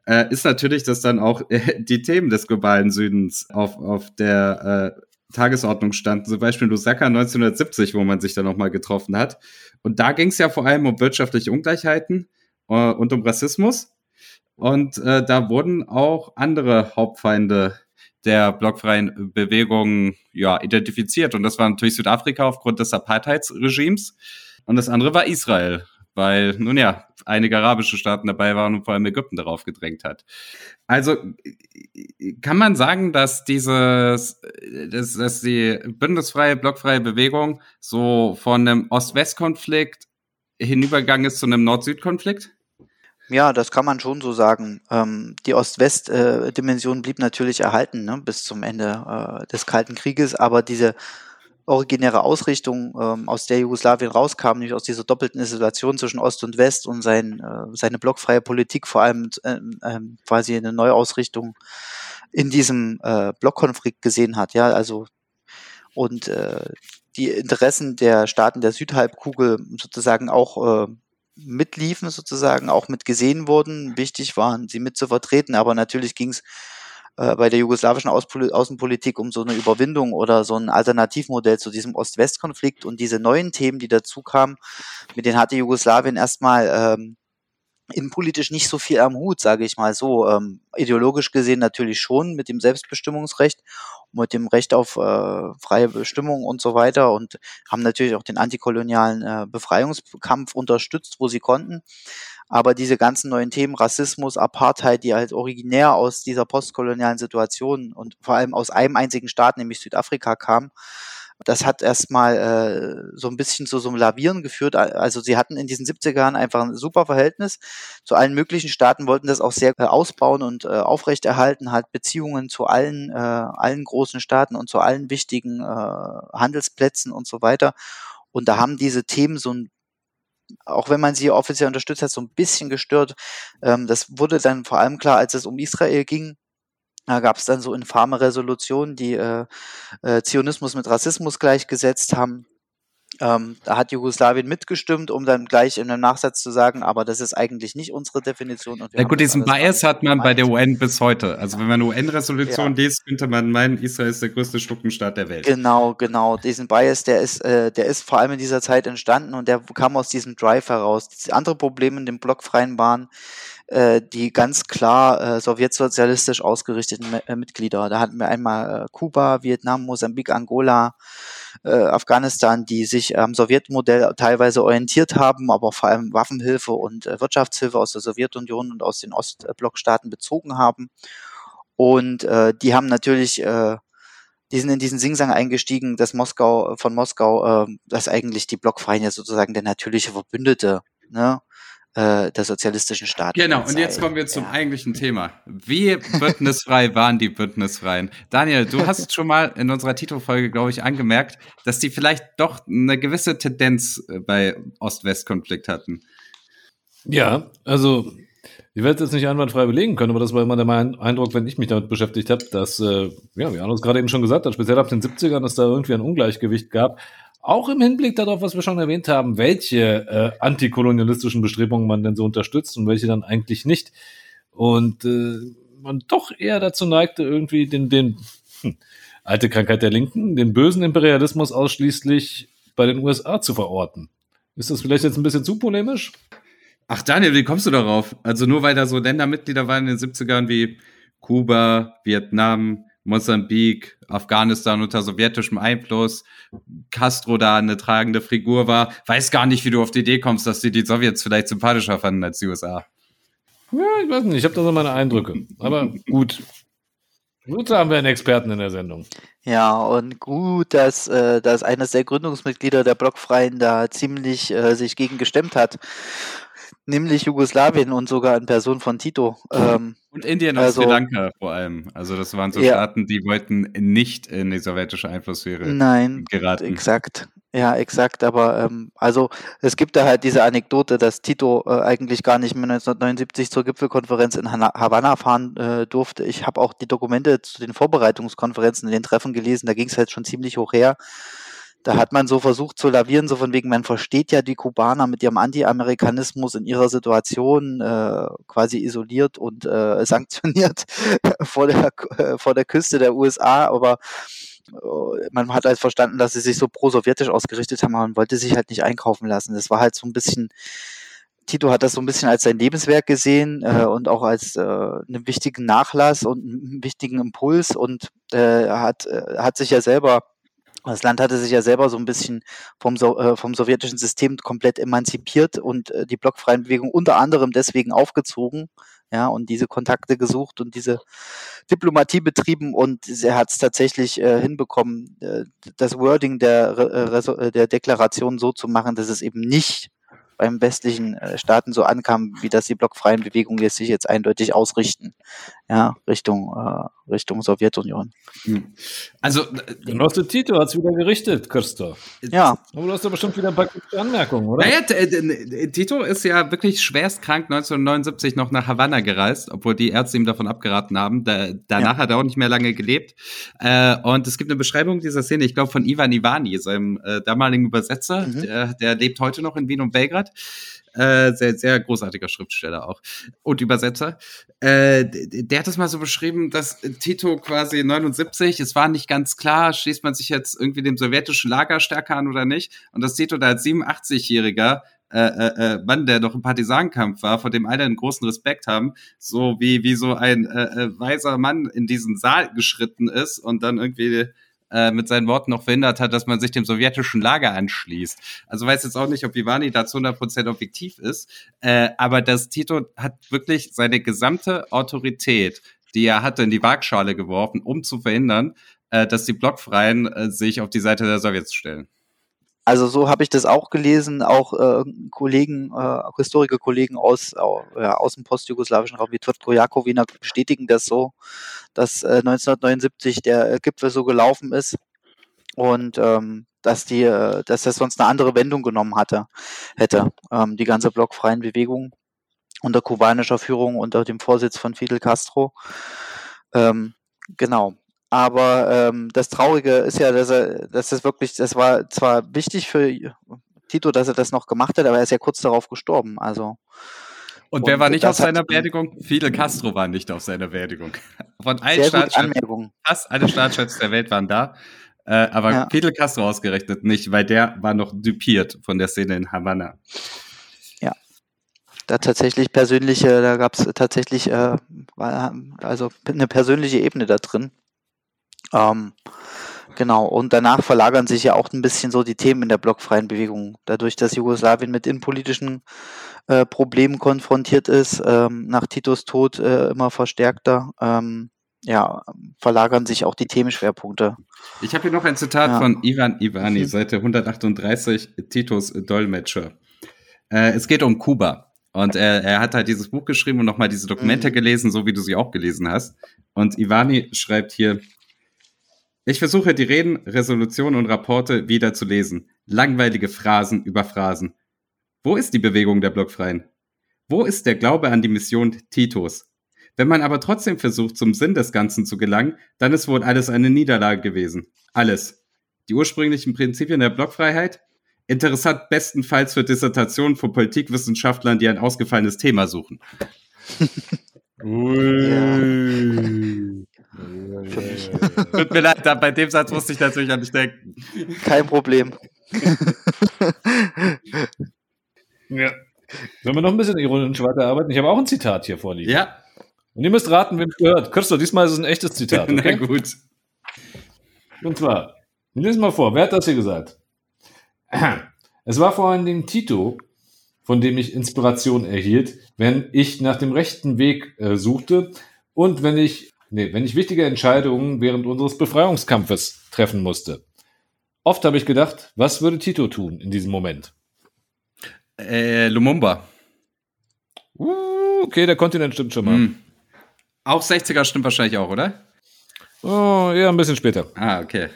Speaker 4: äh, ist natürlich, dass dann auch äh, die Themen des globalen Südens auf auf der äh, Tagesordnung standen. Zum Beispiel Lusaka 1970, wo man sich dann nochmal getroffen hat. Und da ging es ja vor allem um wirtschaftliche Ungleichheiten äh, und um Rassismus. Und äh, da wurden auch andere Hauptfeinde der blockfreien Bewegung ja, identifiziert. Und das war natürlich Südafrika aufgrund des Apartheidsregimes. Und das andere war Israel, weil, nun ja, einige arabische Staaten dabei waren und vor allem Ägypten darauf gedrängt hat. Also kann man sagen, dass dieses, dass, dass die bündnisfreie, blockfreie Bewegung so von einem Ost-West-Konflikt hinübergegangen ist zu einem Nord-Süd-Konflikt?
Speaker 6: Ja, das kann man schon so sagen. Ähm, die Ost-West-Dimension blieb natürlich erhalten ne, bis zum Ende äh, des Kalten Krieges, aber diese originäre Ausrichtung, ähm, aus der Jugoslawien rauskam, nämlich aus dieser doppelten Isolation zwischen Ost und West und sein, äh, seine blockfreie Politik, vor allem äh, äh, quasi eine Neuausrichtung in diesem äh, Blockkonflikt gesehen hat. Ja, also und äh, die Interessen der Staaten der Südhalbkugel sozusagen auch äh, mitliefen, sozusagen auch mit gesehen wurden. Wichtig waren, sie mit zu vertreten, aber natürlich ging es äh, bei der jugoslawischen Auspol Außenpolitik um so eine Überwindung oder so ein Alternativmodell zu diesem Ost-West-Konflikt und diese neuen Themen, die dazu kamen, mit denen hatte Jugoslawien erstmal ähm, innenpolitisch nicht so viel am Hut, sage ich mal so. Ähm, ideologisch gesehen natürlich schon mit dem Selbstbestimmungsrecht, mit dem Recht auf äh, freie Bestimmung und so weiter und haben natürlich auch den antikolonialen äh, Befreiungskampf unterstützt, wo sie konnten. Aber diese ganzen neuen Themen, Rassismus, Apartheid, die halt originär aus dieser postkolonialen Situation und vor allem aus einem einzigen Staat, nämlich Südafrika, kamen, das hat erstmal äh, so ein bisschen zu so einem Lavieren geführt. Also sie hatten in diesen 70er Jahren einfach ein super Verhältnis zu allen möglichen Staaten, wollten das auch sehr äh, ausbauen und äh, aufrechterhalten, halt Beziehungen zu allen, äh, allen großen Staaten und zu allen wichtigen äh, Handelsplätzen und so weiter. Und da haben diese Themen so ein auch wenn man sie offiziell unterstützt hat, so ein bisschen gestört. Ähm, das wurde dann vor allem klar, als es um Israel ging, da gab es dann so infame Resolutionen, die äh, äh, Zionismus mit Rassismus gleichgesetzt haben. Ähm, da hat Jugoslawien mitgestimmt, um dann gleich in einem Nachsatz zu sagen, aber das ist eigentlich nicht unsere Definition.
Speaker 4: Ja gut, diesen Bias hat man bei der UN bis heute. Also wenn man UN-Resolution ja. liest, könnte man meinen, Israel ist der größte Schluckenstaat der Welt.
Speaker 6: Genau, genau. Diesen Bias, der ist, äh, der ist vor allem in dieser Zeit entstanden und der kam aus diesem Drive heraus. Das andere Problem in dem blockfreien waren, äh, die ganz klar äh, sowjetsozialistisch ausgerichteten äh, Mitglieder. Da hatten wir einmal äh, Kuba, Vietnam, Mosambik, Angola, äh, Afghanistan, die sich am Sowjetmodell teilweise orientiert haben, aber vor allem Waffenhilfe und Wirtschaftshilfe aus der Sowjetunion und aus den Ostblockstaaten bezogen haben. Und die haben natürlich die sind in diesen Singsang eingestiegen, dass Moskau von Moskau, äh, dass eigentlich die Blockfreien ja sozusagen der natürliche Verbündete ne, äh, der sozialistischen Staaten.
Speaker 4: Genau, und jetzt kommen wir zum ja. eigentlichen Thema. Wie bündnisfrei waren die Bündnisfreien? Daniel, du hast schon mal in unserer Titelfolge, glaube ich, angemerkt, dass die vielleicht doch eine gewisse Tendenz äh, bei Ost-West-Konflikt hatten.
Speaker 5: Ja, also ich werde es jetzt nicht einwandfrei belegen können, aber das war immer der mein Eindruck, wenn ich mich damit beschäftigt habe, dass, äh, ja, wie Arno es gerade eben schon gesagt hat, speziell ab den 70ern, dass da irgendwie ein Ungleichgewicht gab auch im Hinblick darauf, was wir schon erwähnt haben, welche äh, antikolonialistischen Bestrebungen man denn so unterstützt und welche dann eigentlich nicht. Und äh, man doch eher dazu neigte, irgendwie den, den hm, alte Krankheit der Linken, den bösen Imperialismus ausschließlich bei den USA zu verorten. Ist das vielleicht jetzt ein bisschen zu polemisch?
Speaker 4: Ach Daniel, wie kommst du darauf? Also nur weil da so Ländermitglieder waren in den 70ern wie Kuba, Vietnam, Mosambik, Afghanistan unter sowjetischem Einfluss, Castro da eine tragende Figur war. Weiß gar nicht, wie du auf die Idee kommst, dass die die Sowjets vielleicht sympathischer fanden als die USA.
Speaker 5: Ja, ich weiß nicht, ich habe da so meine Eindrücke. Aber gut. Gut, haben wir einen Experten in der Sendung.
Speaker 6: Ja, und gut, dass, äh, dass eines der Gründungsmitglieder der Blockfreien da ziemlich äh, sich gegen gestemmt hat nämlich Jugoslawien und sogar in Person von Tito. Ähm,
Speaker 4: und Indien und also, Sri Lanka vor allem. Also das waren so ja, Staaten, die wollten nicht in die sowjetische Einflusssphäre
Speaker 6: nein, geraten. Exakt. Ja, exakt. Aber ähm, also es gibt da halt diese Anekdote, dass Tito äh, eigentlich gar nicht mehr 1979 zur Gipfelkonferenz in Havanna fahren äh, durfte. Ich habe auch die Dokumente zu den Vorbereitungskonferenzen in den Treffen gelesen. Da ging es halt schon ziemlich hoch her. Da hat man so versucht zu lavieren, so von wegen, man versteht ja die Kubaner mit ihrem Anti-Amerikanismus in ihrer Situation äh, quasi isoliert und äh, sanktioniert vor der, äh, vor der Küste der USA, aber äh, man hat halt verstanden, dass sie sich so pro-sowjetisch ausgerichtet haben, man wollte sich halt nicht einkaufen lassen. Das war halt so ein bisschen, Tito hat das so ein bisschen als sein Lebenswerk gesehen äh, und auch als äh, einen wichtigen Nachlass und einen wichtigen Impuls und äh, hat, äh, hat sich ja selber Das Land hatte sich ja selber so ein bisschen vom, so äh, vom sowjetischen System komplett emanzipiert und äh, die blockfreien Bewegung unter anderem deswegen aufgezogen, ja, und diese Kontakte gesucht und diese Diplomatie betrieben. Und er hat es tatsächlich äh, hinbekommen, äh, das Wording der, äh, der Deklaration so zu machen, dass es eben nicht beim westlichen äh, Staaten so ankam, wie das die blockfreien Bewegungen jetzt sich jetzt eindeutig ausrichten, ja, Richtung, äh, Richtung Sowjetunion.
Speaker 5: Hm. Also, äh, Genosse Tito hat es wieder gerichtet, Christoph.
Speaker 6: Ja.
Speaker 5: Aber du hast doch bestimmt wieder ein paar gute Anmerkungen, oder?
Speaker 4: Naja, Tito ist ja wirklich schwerst krank 1979 noch nach Havanna gereist, obwohl die Ärzte ihm davon abgeraten haben. Da, danach ja. hat er auch nicht mehr lange gelebt. Äh, und es gibt eine Beschreibung dieser Szene, ich glaube, von Ivan Ivani, seinem äh, damaligen Übersetzer. Mhm. Der, der lebt heute noch in Wien und Belgrad. Äh, sehr, sehr großartiger Schriftsteller auch und Übersetzer. Äh, der hat es mal so beschrieben, dass Tito quasi 79, es war nicht ganz klar, schließt man sich jetzt irgendwie dem sowjetischen Lager stärker an oder nicht. Und dass Tito da als 87-Jähriger äh, äh, äh, Mann, der noch im Partisanenkampf war, vor dem alle einen großen Respekt haben, so wie, wie so ein äh, äh weiser Mann in diesen Saal geschritten ist und dann irgendwie äh, mit seinen Worten noch verhindert hat, dass man sich dem sowjetischen Lager anschließt. Also weiß jetzt auch nicht, ob Ivani da zu 100% objektiv ist, äh, aber das Tito hat wirklich seine gesamte Autorität, die er hatte, in die Waagschale geworfen, um zu verhindern, äh, dass die Blockfreien äh, sich auf die Seite der Sowjets stellen.
Speaker 6: Also so habe ich das auch gelesen, auch äh, Kollegen, äh, Historiker-Kollegen aus, äh, aus dem postjugoslawischen Raum wie Tvrtko Jakowina bestätigen das so, dass äh, 1979 der Gipfel so gelaufen ist und ähm, dass die, äh, dass das sonst eine andere Wendung genommen hatte, hätte, ähm, die ganze blockfreien Bewegung unter kubanischer Führung, unter dem Vorsitz von Fidel Castro. Ähm, genau. Aber ähm, das Traurige ist ja, dass er, dass das wirklich, das war zwar wichtig für Tito, dass er das noch gemacht hat, aber er ist ja kurz darauf gestorben. Also
Speaker 4: und, und wer war nicht auf seiner Beerdigung? Fidel Castro war nicht auf seiner Beerdigung. Von allen Staatschefs, fast alle Staatschefs der Welt waren da. Äh, aber ja. Fidel Castro ausgerechnet nicht, weil der war noch dupiert von der Szene in Havanna.
Speaker 6: Ja. Da tatsächlich persönliche, da gab es tatsächlich äh, also eine persönliche Ebene da drin. Ähm, genau, und danach verlagern sich ja auch ein bisschen so die Themen in der blockfreien Bewegung. Dadurch, dass Jugoslawien mit innenpolitischen äh, Problemen konfrontiert ist, ähm, nach Titos Tod äh, immer verstärkter, ähm, ja, verlagern sich auch die Themenschwerpunkte.
Speaker 4: Ich habe hier noch ein Zitat ja. von Ivan Ivani, mhm. Seite 138, Titos Dolmetscher. Äh, es geht um Kuba. Und er, er hat halt dieses Buch geschrieben und nochmal diese Dokumente mhm. gelesen, so wie du sie auch gelesen hast. Und Ivani schreibt hier, ich versuche die Reden, Resolutionen und Rapporte wieder zu lesen. Langweilige Phrasen über Phrasen. Wo ist die Bewegung der Blockfreien? Wo ist der Glaube an die Mission Titos? Wenn man aber trotzdem versucht, zum Sinn des Ganzen zu gelangen, dann ist wohl alles eine Niederlage gewesen. Alles. Die ursprünglichen Prinzipien der Blockfreiheit? Interessant bestenfalls für Dissertationen von Politikwissenschaftlern, die ein ausgefallenes Thema suchen. Ui. Tut mir leid, bei dem Satz musste ich natürlich an dich denken.
Speaker 6: Kein Problem.
Speaker 5: ja. Sollen wir noch ein bisschen ironisch weiterarbeiten? Ich habe auch ein Zitat hier vorliegen.
Speaker 4: Ja.
Speaker 5: Und ihr müsst raten, wem es gehört. Christoph, diesmal ist es ein echtes Zitat. Okay?
Speaker 4: Na gut.
Speaker 5: Und zwar, lesen mal vor, wer hat das hier gesagt? Es war vor allen Dingen Tito, von dem ich Inspiration erhielt, wenn ich nach dem rechten Weg äh, suchte und wenn ich Nee, wenn ich wichtige Entscheidungen während unseres Befreiungskampfes treffen musste. Oft habe ich gedacht, was würde Tito tun in diesem Moment?
Speaker 4: Äh, Lumumba.
Speaker 5: Uh, okay, der Kontinent stimmt schon mal. Hm.
Speaker 4: Auch 60er stimmt wahrscheinlich auch, oder?
Speaker 5: Oh, ja, ein bisschen später.
Speaker 4: Ah, okay.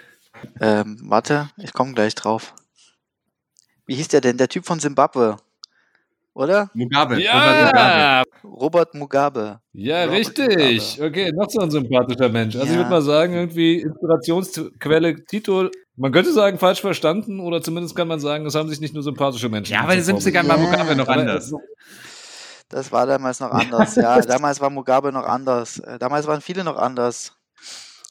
Speaker 6: Ähm, warte, ich komme gleich drauf. Wie hieß der denn? Der Typ von Simbabwe oder?
Speaker 4: Mugabe.
Speaker 5: Ja! Robert Mugabe.
Speaker 6: Robert Mugabe.
Speaker 5: Ja,
Speaker 6: Robert
Speaker 5: richtig. Mugabe. Okay, noch so ein sympathischer Mensch. Also ja. ich würde mal sagen, irgendwie Inspirationsquelle Tito, man könnte sagen, falsch verstanden oder zumindest kann man sagen, es haben sich nicht nur sympathische Menschen.
Speaker 4: Ja, aber die 70er war Mugabe noch anders.
Speaker 6: Das war damals noch anders, ja. damals war Mugabe noch anders. Äh, damals waren viele noch anders.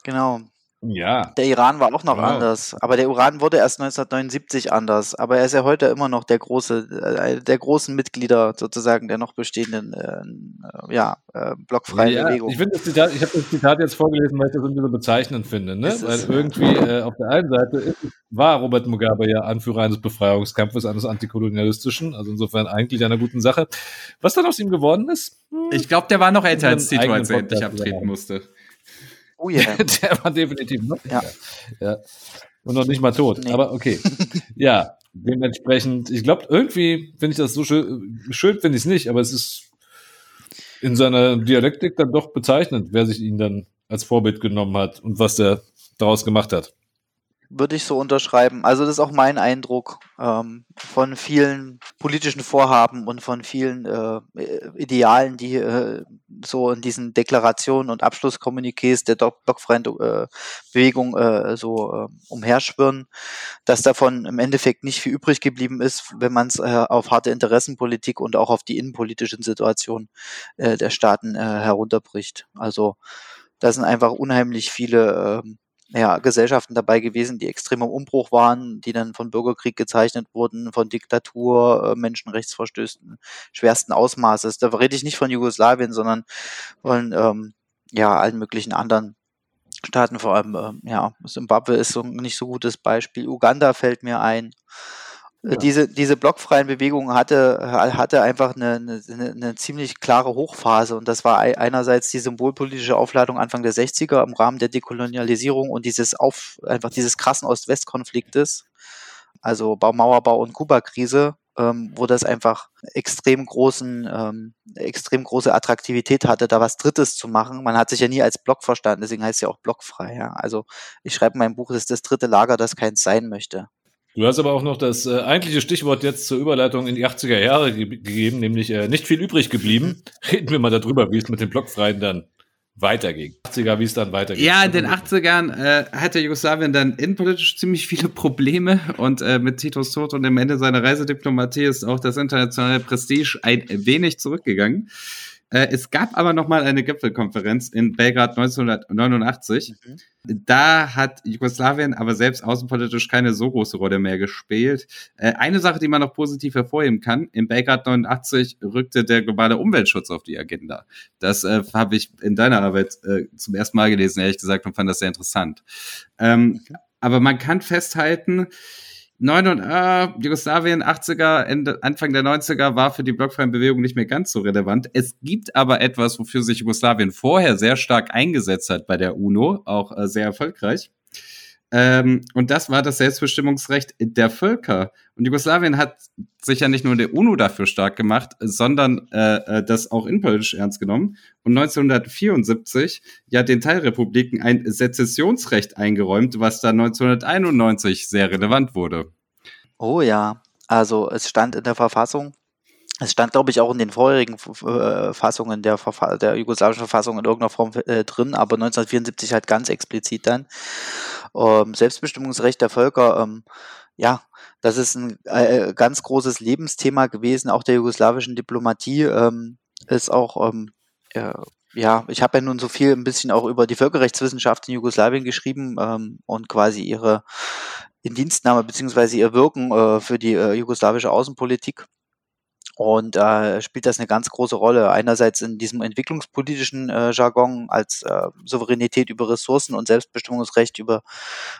Speaker 6: Genau.
Speaker 5: Ja.
Speaker 6: Der Iran war auch noch
Speaker 5: Wow.
Speaker 6: anders, aber der Iran wurde erst 1979 anders. Aber er ist ja heute immer noch der große, äh, der großen Mitglieder sozusagen der noch bestehenden, äh, ja, äh, blockfreien
Speaker 5: Ja,
Speaker 6: Bewegung.
Speaker 5: ich finde das Zitat, ich habe das Zitat jetzt vorgelesen, weil ich das irgendwie so bezeichnend finde, ne? Weil
Speaker 6: es?
Speaker 5: irgendwie äh, auf der einen Seite ist, war Robert Mugabe ja Anführer eines Befreiungskampfes, eines antikolonialistischen, also insofern eigentlich einer guten Sache. Was dann aus ihm geworden ist? Hm,
Speaker 4: Ich glaube, der war noch älter als Tito, als er endlich abtreten musste.
Speaker 6: Oh yeah.
Speaker 5: der war definitiv noch.
Speaker 6: Ja.
Speaker 5: ja. Und noch nicht mal tot.
Speaker 6: Nee.
Speaker 5: Aber okay. ja, dementsprechend, ich glaube, irgendwie finde ich das so schön. Schön finde ich es nicht, aber es ist in seiner Dialektik dann doch bezeichnend, wer sich ihn dann als Vorbild genommen hat und was der daraus gemacht hat.
Speaker 6: Würde ich so unterschreiben. Also das ist auch mein Eindruck ähm, von vielen politischen Vorhaben und von vielen äh, Idealen, die äh, so in diesen Deklarationen und Abschlusskommuniqués der blockfreien äh, Bewegung äh, so äh, umherschwirren, dass davon im Endeffekt nicht viel übrig geblieben ist, wenn man es äh, auf harte Interessenpolitik und auch auf die innenpolitischen Situationen äh, der Staaten herunterbricht. Also da sind einfach unheimlich viele ähm, ja, Gesellschaften dabei gewesen, die extrem im Umbruch waren, die dann von Bürgerkrieg gezeichnet wurden, von Diktatur, äh, Menschenrechtsverstößen schwersten Ausmaßes. Da rede ich nicht von Jugoslawien, sondern von ähm, ja, allen möglichen anderen Staaten, vor allem ähm, ja, Zimbabwe ist so ein nicht so gutes Beispiel. Uganda fällt mir ein. Äh, Diese, diese blockfreien Bewegungen hatte, hatte einfach eine, eine, eine ziemlich klare Hochphase und das war ei- einerseits die symbolpolitische Aufladung Anfang der 60er im Rahmen der Dekolonialisierung und dieses auf, einfach dieses krassen Ost-West-Konfliktes, also Bau, Mauerbau und Kuba-Krise, ähm, wo das einfach extrem großen, ähm, extrem große Attraktivität hatte, da was Drittes zu machen. Man hat sich ja nie als Block verstanden, deswegen heißt es ja auch blockfrei. Ja? Also ich schreibe in meinem Buch, das ist das dritte Lager, das keins sein möchte.
Speaker 5: Du hast aber auch noch das äh, eigentliche Stichwort jetzt zur Überleitung in die 80er Jahre ge gegeben, nämlich äh, nicht viel übrig geblieben. Reden wir mal darüber, wie es mit den Blockfreien dann weiterging. 80er, wie es dann weiterging.
Speaker 4: Ja, in den 80ern äh, hatte Jugoslawien dann innenpolitisch ziemlich viele Probleme und äh, mit Titos Tod und dem Ende seiner Reisediplomatie ist auch das internationale Prestige ein wenig zurückgegangen. Äh, es gab aber noch mal eine Gipfelkonferenz in Belgrad 1989. Da hat Jugoslawien aber selbst außenpolitisch keine so große Rolle mehr gespielt. Äh, eine Sache, die man noch positiv hervorheben kann, in Belgrad 89 rückte der globale Umweltschutz auf die Agenda. Das äh, habe ich in deiner Arbeit äh, zum ersten Mal gelesen, ehrlich gesagt, und fand das sehr interessant. Ähm, Aber man kann festhalten, 9 und, äh, Jugoslawien, 80er, Ende, Anfang der 90er war für die blockfreien Bewegung nicht mehr ganz so relevant. Es gibt aber etwas, wofür sich Jugoslawien vorher sehr stark eingesetzt hat bei der UNO, auch äh, sehr erfolgreich. Ähm, und das war das Selbstbestimmungsrecht der Völker. Und Jugoslawien hat sich ja nicht nur der UNO dafür stark gemacht, sondern äh, äh, das auch innenpolitisch ernst genommen. Und 1974 ja den Teilrepubliken ein Sezessionsrecht eingeräumt, was dann 1991 sehr relevant wurde.
Speaker 6: Oh ja, also es stand in der Verfassung, es stand, glaube ich, auch in den vorherigen äh, Fassungen der, Verfa der jugoslawischen Verfassung in irgendeiner Form äh, drin, aber 1974 halt ganz explizit dann. Ähm, Selbstbestimmungsrecht der Völker, ähm, ja, das ist ein äh, ganz großes Lebensthema gewesen, auch der jugoslawischen Diplomatie, ähm, ist auch, ähm, äh, ja, ich habe ja nun so viel ein bisschen auch über die Völkerrechtswissenschaft in Jugoslawien geschrieben ähm, und quasi ihre Indienstnahme beziehungsweise ihr Wirken äh, für die äh, jugoslawische Außenpolitik. Und äh, spielt das eine ganz große Rolle. Einerseits in diesem entwicklungspolitischen äh, Jargon als äh, Souveränität über Ressourcen und Selbstbestimmungsrecht über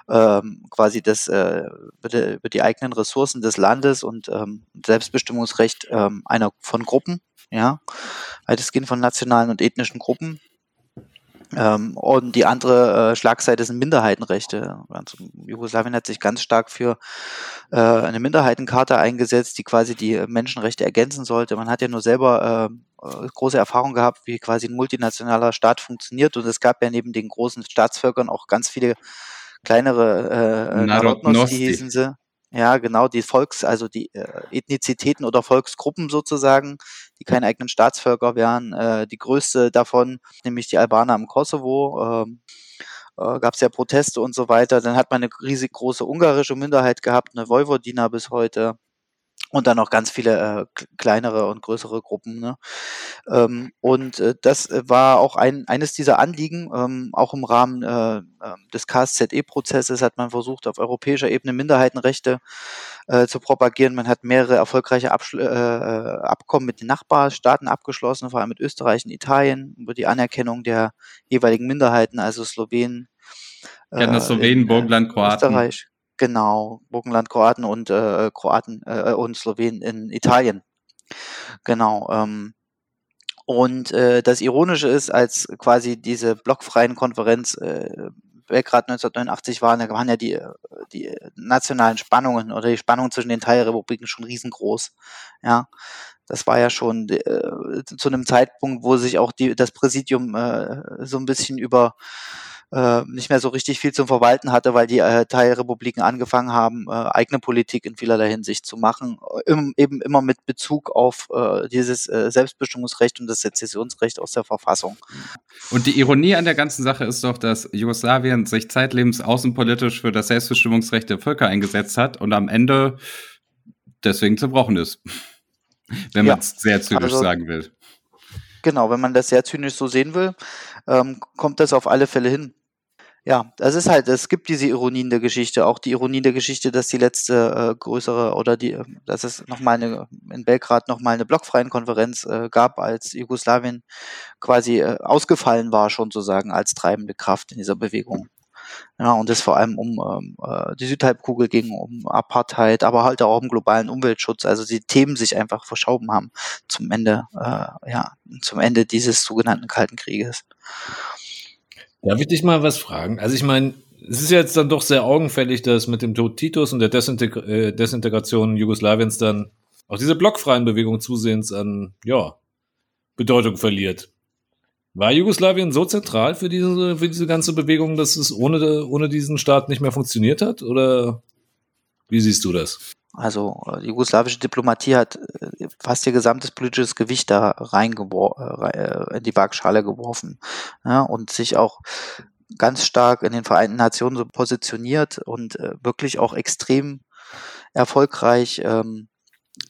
Speaker 6: ähm, quasi das äh, über, die, eigenen Ressourcen des Landes und ähm, Selbstbestimmungsrecht ähm, einer von Gruppen, ja, weitestgehend von nationalen und ethnischen Gruppen. Ähm, und die andere äh, Schlagseite sind Minderheitenrechte. Also Jugoslawien hat sich ganz stark für äh, eine Minderheitenkarte eingesetzt, die quasi die Menschenrechte ergänzen sollte. Man hat ja nur selber äh, große Erfahrung gehabt, wie quasi ein multinationaler Staat funktioniert. Und es gab ja neben den großen Staatsvölkern auch ganz viele kleinere äh, Narodnos, die hießen sie. Ja, genau, die Volks-, also die äh, Ethnizitäten oder Volksgruppen sozusagen, die keine eigenen Staatsvölker wären. Äh, die größte davon, nämlich die Albaner im Kosovo, ähm, äh, gab es ja Proteste und so weiter. Dann hat man eine riesig große ungarische Minderheit gehabt, eine Vojvodina bis heute. Und dann noch ganz viele äh, kleinere und größere Gruppen. Ne? Ähm, und äh, das war auch ein, eines dieser Anliegen. Ähm, auch im Rahmen äh, ähm, des KSZE-Prozesses hat man versucht, auf europäischer Ebene Minderheitenrechte äh, zu propagieren. Man hat mehrere erfolgreiche Abschl äh, äh Abkommen mit den Nachbarstaaten abgeschlossen, vor allem mit Österreich und Italien, über die Anerkennung der jeweiligen Minderheiten, also Slowenen.
Speaker 4: Äh, Slowenen, Burgenland, Kroaten.
Speaker 6: Österreich. Genau, Burgenland, Kroaten und äh, Kroaten äh, und Slowenen in Italien. Genau. Ähm, und äh, das Ironische ist, als quasi diese blockfreien Konferenz äh, Belgrad 1989 war, da waren ja die, die nationalen Spannungen oder die Spannungen zwischen den Teilrepubliken schon riesengroß. Ja, das war ja schon äh, zu einem Zeitpunkt, wo sich auch die, das Präsidium äh, so ein bisschen über äh, nicht mehr so richtig viel zum Verwalten hatte, weil die äh, Teilrepubliken angefangen haben, äh, eigene Politik in vielerlei Hinsicht zu machen, im, eben immer mit Bezug auf äh, dieses äh, Selbstbestimmungsrecht und das Sezessionsrecht aus der Verfassung.
Speaker 4: Und die Ironie an der ganzen Sache ist doch, dass Jugoslawien sich zeitlebens außenpolitisch für das Selbstbestimmungsrecht der Völker eingesetzt hat und am Ende deswegen zerbrochen ist. Wenn man es sehr zynisch also, sagen will.
Speaker 6: Genau, wenn man das sehr zynisch so sehen will, ähm, kommt das auf alle Fälle hin. Ja, das ist halt, es gibt diese Ironien der Geschichte, auch die Ironie der Geschichte, dass die letzte äh, größere oder die, äh, dass es nochmal eine, in Belgrad nochmal eine blockfreien Konferenz äh, gab, als Jugoslawien quasi äh, ausgefallen war, schon sozusagen als treibende Kraft in dieser Bewegung. Ja, und es vor allem um ähm, äh, die Südhalbkugel ging, um Apartheid, aber halt auch um globalen Umweltschutz. Also die Themen sich einfach verschoben haben zum Ende, äh, ja, zum Ende dieses sogenannten Kalten Krieges.
Speaker 5: Darf ich dich mal was fragen? Also ich meine, es ist jetzt dann doch sehr augenfällig, dass mit dem Tod Titus und der Desinteg äh, Desintegration Jugoslawiens dann auch diese blockfreien Bewegung zusehends an, ja, Bedeutung verliert. War Jugoslawien so zentral für diese, für diese ganze Bewegung, dass es ohne, ohne diesen Staat nicht mehr funktioniert hat? Oder wie siehst du das?
Speaker 6: Also äh, die jugoslawische Diplomatie hat äh, fast ihr gesamtes politisches Gewicht da reingeworfen, äh, in die Waagschale geworfen ja, und sich auch ganz stark in den Vereinten Nationen so positioniert und wirklich auch extrem erfolgreich ähm,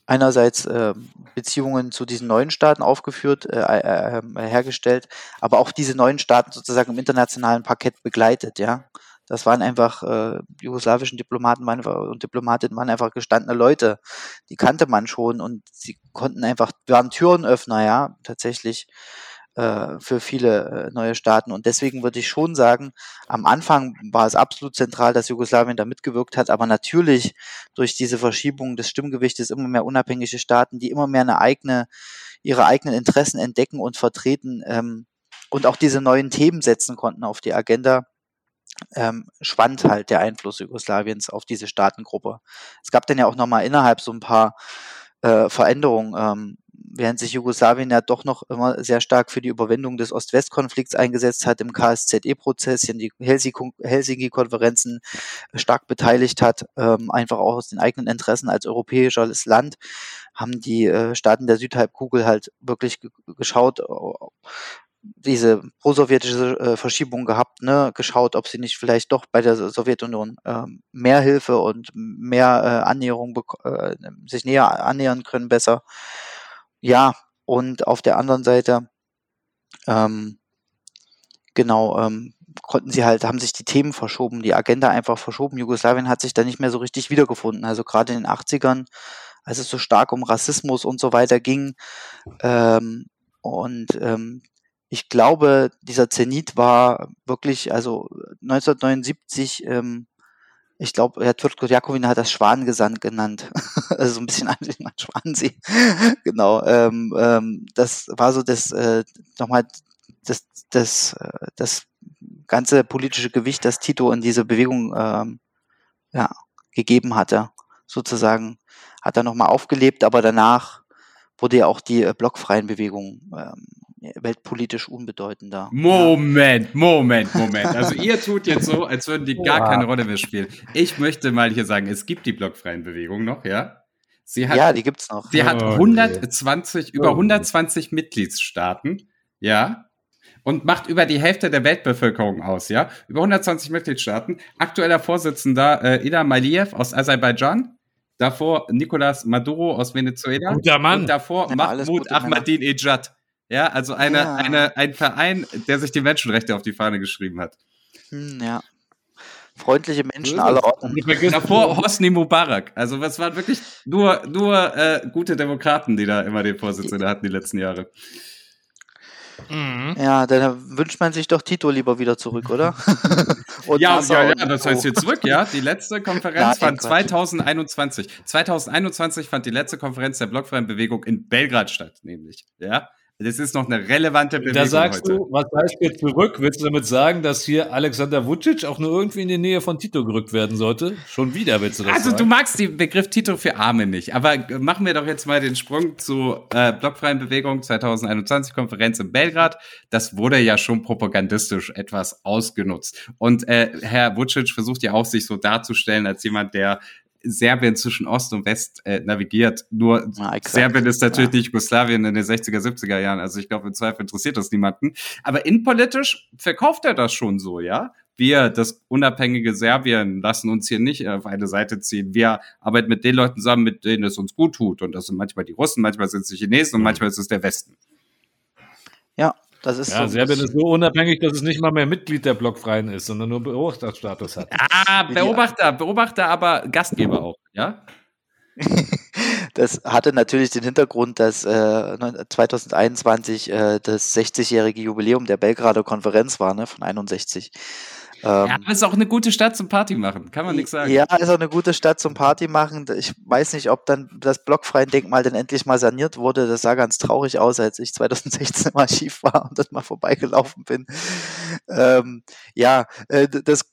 Speaker 6: einerseits äh, Beziehungen zu diesen neuen Staaten aufgeführt, äh, äh hergestellt, aber auch diese neuen Staaten sozusagen im internationalen Parkett begleitet, ja. Das waren einfach äh, jugoslawischen Diplomaten waren, und Diplomatinnen waren einfach gestandene Leute. Die kannte man schon und sie konnten einfach, waren Türenöffner, ja, tatsächlich äh, für viele äh, neue Staaten. Und deswegen würde ich schon sagen, am Anfang war es absolut zentral, dass Jugoslawien da mitgewirkt hat, aber natürlich durch diese Verschiebung des Stimmgewichtes immer mehr unabhängige Staaten, die immer mehr eine eigene, ihre eigenen Interessen entdecken und vertreten ähm, und auch diese neuen Themen setzen konnten auf die Agenda, ähm, schwand halt der Einfluss Jugoslawiens auf diese Staatengruppe. Es gab dann ja auch nochmal innerhalb so ein paar äh, Veränderungen, ähm, während sich Jugoslawien ja doch noch immer sehr stark für die Überwindung des Ost-West-Konflikts eingesetzt hat, im KSZE-Prozess, in die Helsinki-Konferenzen stark beteiligt hat, ähm, einfach auch aus den eigenen Interessen als europäisches Land, haben die äh, Staaten der Südhalbkugel halt wirklich geschaut, diese prosowjetische äh, Verschiebung gehabt, ne, geschaut, ob sie nicht vielleicht doch bei der Sowjetunion äh, mehr Hilfe und mehr äh, Annäherung äh, sich näher annähern können besser. Ja, und auf der anderen Seite ähm, genau ähm, konnten sie halt, haben sich die Themen verschoben, die Agenda einfach verschoben. Jugoslawien hat sich da nicht mehr so richtig wiedergefunden. Also gerade in den 80ern, als es so stark um Rassismus und so weiter ging, ähm, und ähm, ich glaube, dieser Zenit war wirklich, also 1979, ähm, ich glaube, Herr Tvrtko Jakovin hat das Schwanengesand genannt. also so ein bisschen an Schwansee. genau. Ähm, ähm, das war so das, äh, nochmal das, das, äh, das ganze politische Gewicht, das Tito in diese Bewegung ähm, ja, gegeben hatte. Sozusagen hat er nochmal aufgelebt, aber danach wurde ja auch die äh, blockfreien Bewegungen ähm, weltpolitisch unbedeutender.
Speaker 4: Moment, Moment, Moment. Also ihr tut jetzt so, als würden die gar keine Rolle mehr spielen. Ich möchte mal hier sagen, es gibt die blockfreien Bewegungen noch, ja?
Speaker 6: Sie hat, ja, die gibt's noch.
Speaker 4: Sie hat 120, über 120 Mitgliedstaaten, ja? Und macht über die Hälfte der Weltbevölkerung aus, ja? Über 120 Mitgliedstaaten. Aktueller Vorsitzender äh, Ilham Aliyev aus Aserbaidschan, davor Nicolas Maduro aus Venezuela
Speaker 5: Guter Mann.
Speaker 4: und davor
Speaker 6: Ja,
Speaker 4: Mahmoud. Ahmadinejad. Ja, also eine,
Speaker 6: Ja.
Speaker 4: eine, ein Verein, der sich die Menschenrechte auf die Fahne geschrieben hat.
Speaker 6: Hm, ja. Freundliche Menschen aller
Speaker 5: es.
Speaker 6: Orten.
Speaker 4: Davor Hosni Mubarak. Also was waren wirklich nur, nur äh, gute Demokraten, die da immer den Vorsitz inne hatten die letzten Jahre.
Speaker 5: Mhm.
Speaker 6: Ja, dann wünscht man sich doch Tito lieber wieder zurück, oder? Und
Speaker 4: Ja, ja, ja, das heißt hier zurück, ja. Die letzte Konferenz fand
Speaker 6: Quatsch.
Speaker 4: 2021. 2021 fand die letzte Konferenz der blockfreien Bewegung in Belgrad statt, nämlich. Ja. Das ist noch eine relevante Bewegung
Speaker 5: Da sagst
Speaker 4: heute.
Speaker 5: du, was heißt hier zurück? Willst du damit sagen, dass hier Alexander Vucic auch nur irgendwie in die Nähe von Tito gerückt werden sollte? Schon wieder willst du das
Speaker 4: Also du
Speaker 5: sagen?
Speaker 4: magst den Begriff Tito für Arme nicht, aber machen wir doch jetzt mal den Sprung zur äh, blockfreien Bewegung 2021 Konferenz in Belgrad. Das wurde ja schon propagandistisch etwas ausgenutzt. Und äh, Herr Vucic versucht ja auch, sich so darzustellen als jemand, der Serbien zwischen Ost und West äh, navigiert. Nur
Speaker 6: Ja, exakt.
Speaker 4: Serbien ist natürlich
Speaker 6: Ja.
Speaker 4: nicht Jugoslawien in den 60er, 70er Jahren. Also ich glaube, im Zweifel interessiert das niemanden. Aber innenpolitisch verkauft er das schon so, ja? Wir, das unabhängige Serbien, lassen uns hier nicht auf eine Seite ziehen. Wir arbeiten mit den Leuten zusammen, mit denen es uns gut tut. Und das sind manchmal die Russen, manchmal sind es die Chinesen und manchmal ist es der Westen.
Speaker 6: Ja, das ist
Speaker 5: Ja,
Speaker 6: so.
Speaker 5: Serbien ist so unabhängig, dass es nicht mal mehr Mitglied der Blockfreien ist, sondern nur Beobachterstatus hat.
Speaker 4: Ah, Beobachter, Beobachter, aber Gastgeber auch, ja?
Speaker 6: Das hatte natürlich den Hintergrund, dass äh, 2021 äh, das 60-jährige Jubiläum der Belgrader Konferenz war, ne, von 61.
Speaker 4: Ja,
Speaker 6: Ähm,
Speaker 4: aber ist auch eine gute Stadt zum Party machen, kann man nichts sagen.
Speaker 6: Ja, ist auch eine gute Stadt zum Party machen. Ich weiß nicht, ob dann das blockfreien Denkmal dann endlich mal saniert wurde. Das sah ganz traurig aus, als ich 2016 im Archiv war und das mal vorbeigelaufen bin. Ähm, ja, äh, das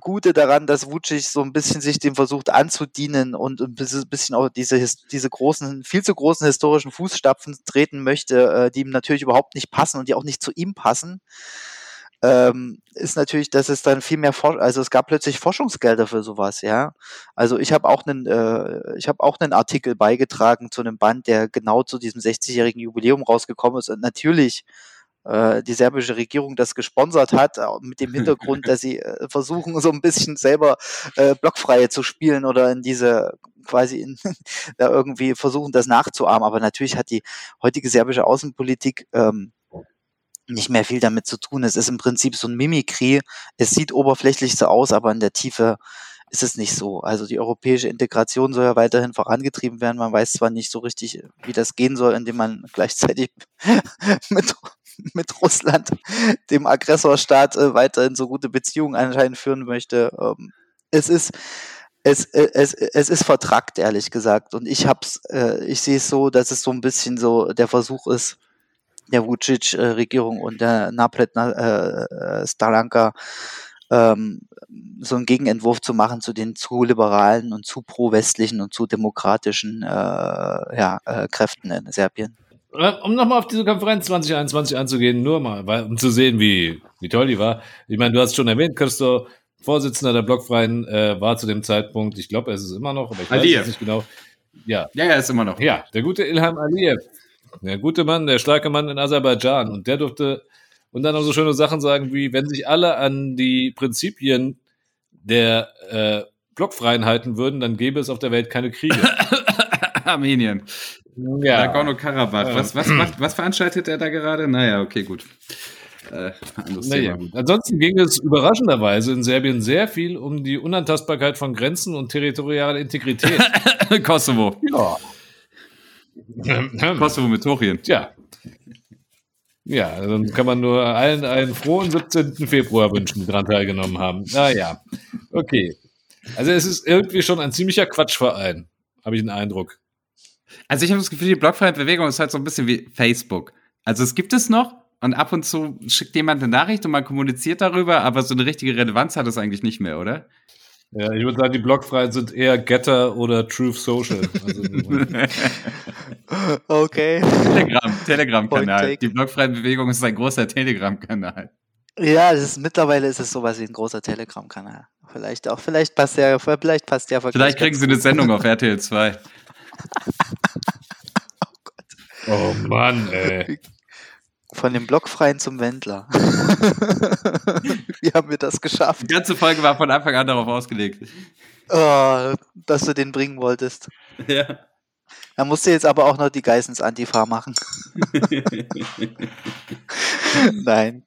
Speaker 6: Gute daran, dass Vucic so ein bisschen sich dem versucht anzudienen und ein bisschen auch diese, diese großen, viel zu großen historischen Fußstapfen treten möchte, äh, die ihm natürlich überhaupt nicht passen und die auch nicht zu ihm passen ähm, ist natürlich, dass es dann viel mehr, For also es gab plötzlich Forschungsgelder für sowas, ja. Also ich habe auch einen, äh, ich habe auch einen Artikel beigetragen zu einem Band, der genau zu diesem 60-jährigen Jubiläum rausgekommen ist und natürlich äh, die serbische Regierung das gesponsert hat, äh, mit dem Hintergrund, dass sie äh, versuchen, so ein bisschen selber äh, Blockfreie zu spielen oder in diese quasi in, da irgendwie versuchen, das nachzuahmen. Aber natürlich hat die heutige serbische Außenpolitik ähm, nicht mehr viel damit zu tun. Es ist im Prinzip so ein Mimikry. Es sieht oberflächlich so aus, aber in der Tiefe ist es nicht so. Also die europäische Integration soll ja weiterhin vorangetrieben werden. Man weiß zwar nicht so richtig, wie das gehen soll, indem man gleichzeitig mit, mit Russland, dem Aggressorstaat, äh, weiterhin so gute Beziehungen anscheinend führen möchte. Ähm, es ist es, äh, es, es ist vertrackt, ehrlich gesagt. Und ich hab's, äh, ich sehe es so, dass es so ein bisschen so der Versuch ist, der Vucic-Regierung und der Naplet äh, äh, ähm, so einen Gegenentwurf zu machen zu den zu liberalen und zu pro-westlichen und zu demokratischen äh, ja, äh, Kräften in Serbien.
Speaker 5: Äh, Um nochmal auf diese Konferenz 2021 anzugehen, nur mal, weil, um zu sehen, wie, wie toll die war. Ich meine, du hast schon erwähnt, Christo, Vorsitzender der Blockfreien, äh, war zu dem Zeitpunkt, ich glaube, er ist es immer noch, aber ich weiß
Speaker 4: Aliyev.
Speaker 5: jetzt nicht genau. Ja,
Speaker 4: Ja, ja, ist immer noch.
Speaker 5: ja, der gute Ilham Aliyev, der gute Mann, der starke Mann in Aserbaidschan. Und der durfte und dann noch so schöne Sachen sagen wie, wenn sich alle an die Prinzipien der äh, Blockfreien halten würden, dann gäbe es auf der Welt keine Kriege.
Speaker 4: Armenien.
Speaker 5: ja.
Speaker 4: Nagorno-Karabach.
Speaker 5: Ja.
Speaker 4: Was, was, macht, was veranstaltet er da gerade? Naja, okay, gut. Äh,
Speaker 5: Naja. Ansonsten ging es überraschenderweise in Serbien sehr viel um die Unantastbarkeit von Grenzen und territoriale Integrität.
Speaker 4: Kosovo.
Speaker 5: ja.
Speaker 4: Kosovo mit Torien.
Speaker 5: Tja. Ja, dann kann man nur allen einen frohen 17. Februar wünschen, die daran teilgenommen haben. Naja, okay. Also es ist irgendwie schon ein ziemlicher Quatschverein, habe ich den Eindruck.
Speaker 4: Also ich habe das Gefühl, die blockfreie Bewegung ist halt so ein bisschen wie Facebook. Also es gibt es noch und ab und zu schickt jemand eine Nachricht und man kommuniziert darüber, aber so eine richtige Relevanz hat es eigentlich nicht mehr, oder?
Speaker 5: Ja, ich würde sagen, die Blockfreien sind eher Getter oder Truth Social. Also,
Speaker 6: Okay.
Speaker 4: Telegram, Telegram-Kanal. Die blockfreie Bewegung ist ein großer Telegram-Kanal.
Speaker 6: Ja, ist, mittlerweile ist es sowas wie ein großer Telegram-Kanal. Vielleicht auch, vielleicht passt der, vielleicht passt der
Speaker 4: Vielleicht kriegen sie eine Sendung auf RTL 2.
Speaker 5: oh Mann, ey.
Speaker 6: Von dem Blockfreien zum Wendler. Wie haben wir das geschafft?
Speaker 4: Die ganze Folge war von Anfang an darauf ausgelegt.
Speaker 6: Oh, dass du den bringen wolltest.
Speaker 8: Ja.
Speaker 6: Da musst du jetzt aber auch noch die Geissens Antifa machen. Nein.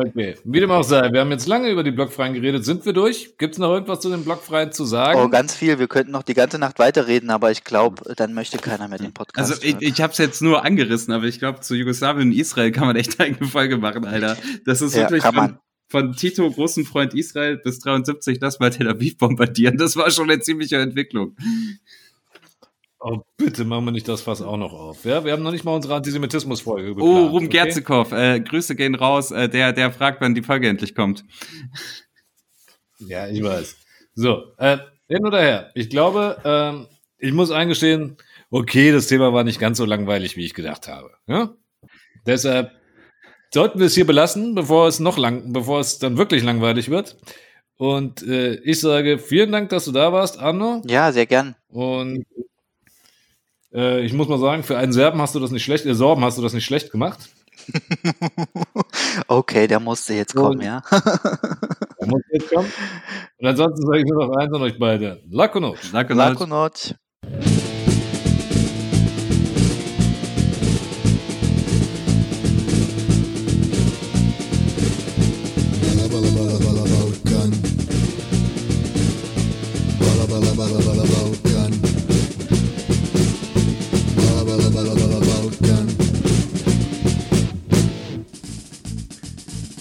Speaker 5: Okay, wie dem auch sei, wir haben jetzt lange über die Blockfreien geredet. Sind wir durch? Gibt es noch irgendwas zu den Blockfreien zu sagen?
Speaker 6: Oh, ganz viel. Wir könnten noch die ganze Nacht weiterreden, aber ich glaube, dann möchte keiner mehr den Podcast.
Speaker 8: Also ich,
Speaker 6: hören.
Speaker 8: ich habe es jetzt nur angerissen, aber ich glaube, zu Jugoslawien und Israel kann man echt eine Folge machen, Alter. Das ist
Speaker 6: Ja,
Speaker 8: wirklich
Speaker 6: kann
Speaker 8: von,
Speaker 6: man.
Speaker 8: von Tito, großen Freund Israel, bis 73, das mal Tel Aviv bombardieren. Das war schon eine ziemliche Entwicklung.
Speaker 5: Oh, bitte machen wir nicht das Fass auch noch auf. Ja, wir haben noch nicht mal unsere Antisemitismus-Folge
Speaker 8: Oh,
Speaker 5: geplant,
Speaker 8: Ruben
Speaker 5: okay?
Speaker 8: Gerzikow, äh, Grüße gehen raus. Äh, der, der fragt, wann die Folge endlich kommt.
Speaker 5: Ja, ich weiß. So, äh, hin oder her. Ich glaube, ähm, ich muss eingestehen, okay, das Thema war nicht ganz so langweilig, wie ich gedacht habe. Ja? Deshalb sollten wir es hier belassen, bevor es noch lang, bevor es dann wirklich langweilig wird. Und äh, ich sage vielen Dank, dass du da warst, Arno.
Speaker 6: Ja, sehr gern.
Speaker 5: Und äh, ich muss mal sagen, für einen Serben hast du das nicht schlecht, äh, Sorben hast du das nicht schlecht gemacht.
Speaker 6: Okay, der musste jetzt kommen, ja.
Speaker 5: Da muss jetzt kommen. Und ansonsten sage ich nur noch eins an euch beide. Lakono.
Speaker 8: Danke,
Speaker 6: Lakonot.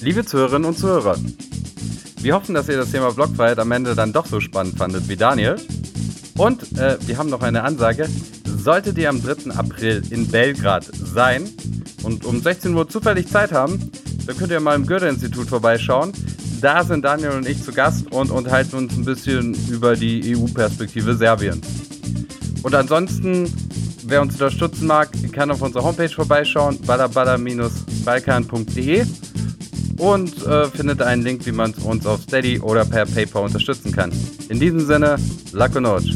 Speaker 4: Liebe Zuhörerinnen und Zuhörer, wir hoffen, dass ihr das Thema Blockfreiheit am Ende dann doch so spannend fandet wie Daniel. Und äh, wir haben noch eine Ansage. Solltet ihr am 3. April in Belgrad sein und um 16 Uhr zufällig Zeit haben, dann könnt ihr mal im Goethe-Institut vorbeischauen. Da sind Daniel und ich zu Gast und unterhalten uns ein bisschen über die EU-Perspektive Serbiens. Und ansonsten, wer uns unterstützen mag, kann auf unserer Homepage vorbeischauen, balabala-balkan.de und äh, findet einen Link, wie man uns auf Steady oder per PayPal unterstützen kann. In diesem Sinne, Luck und Notch.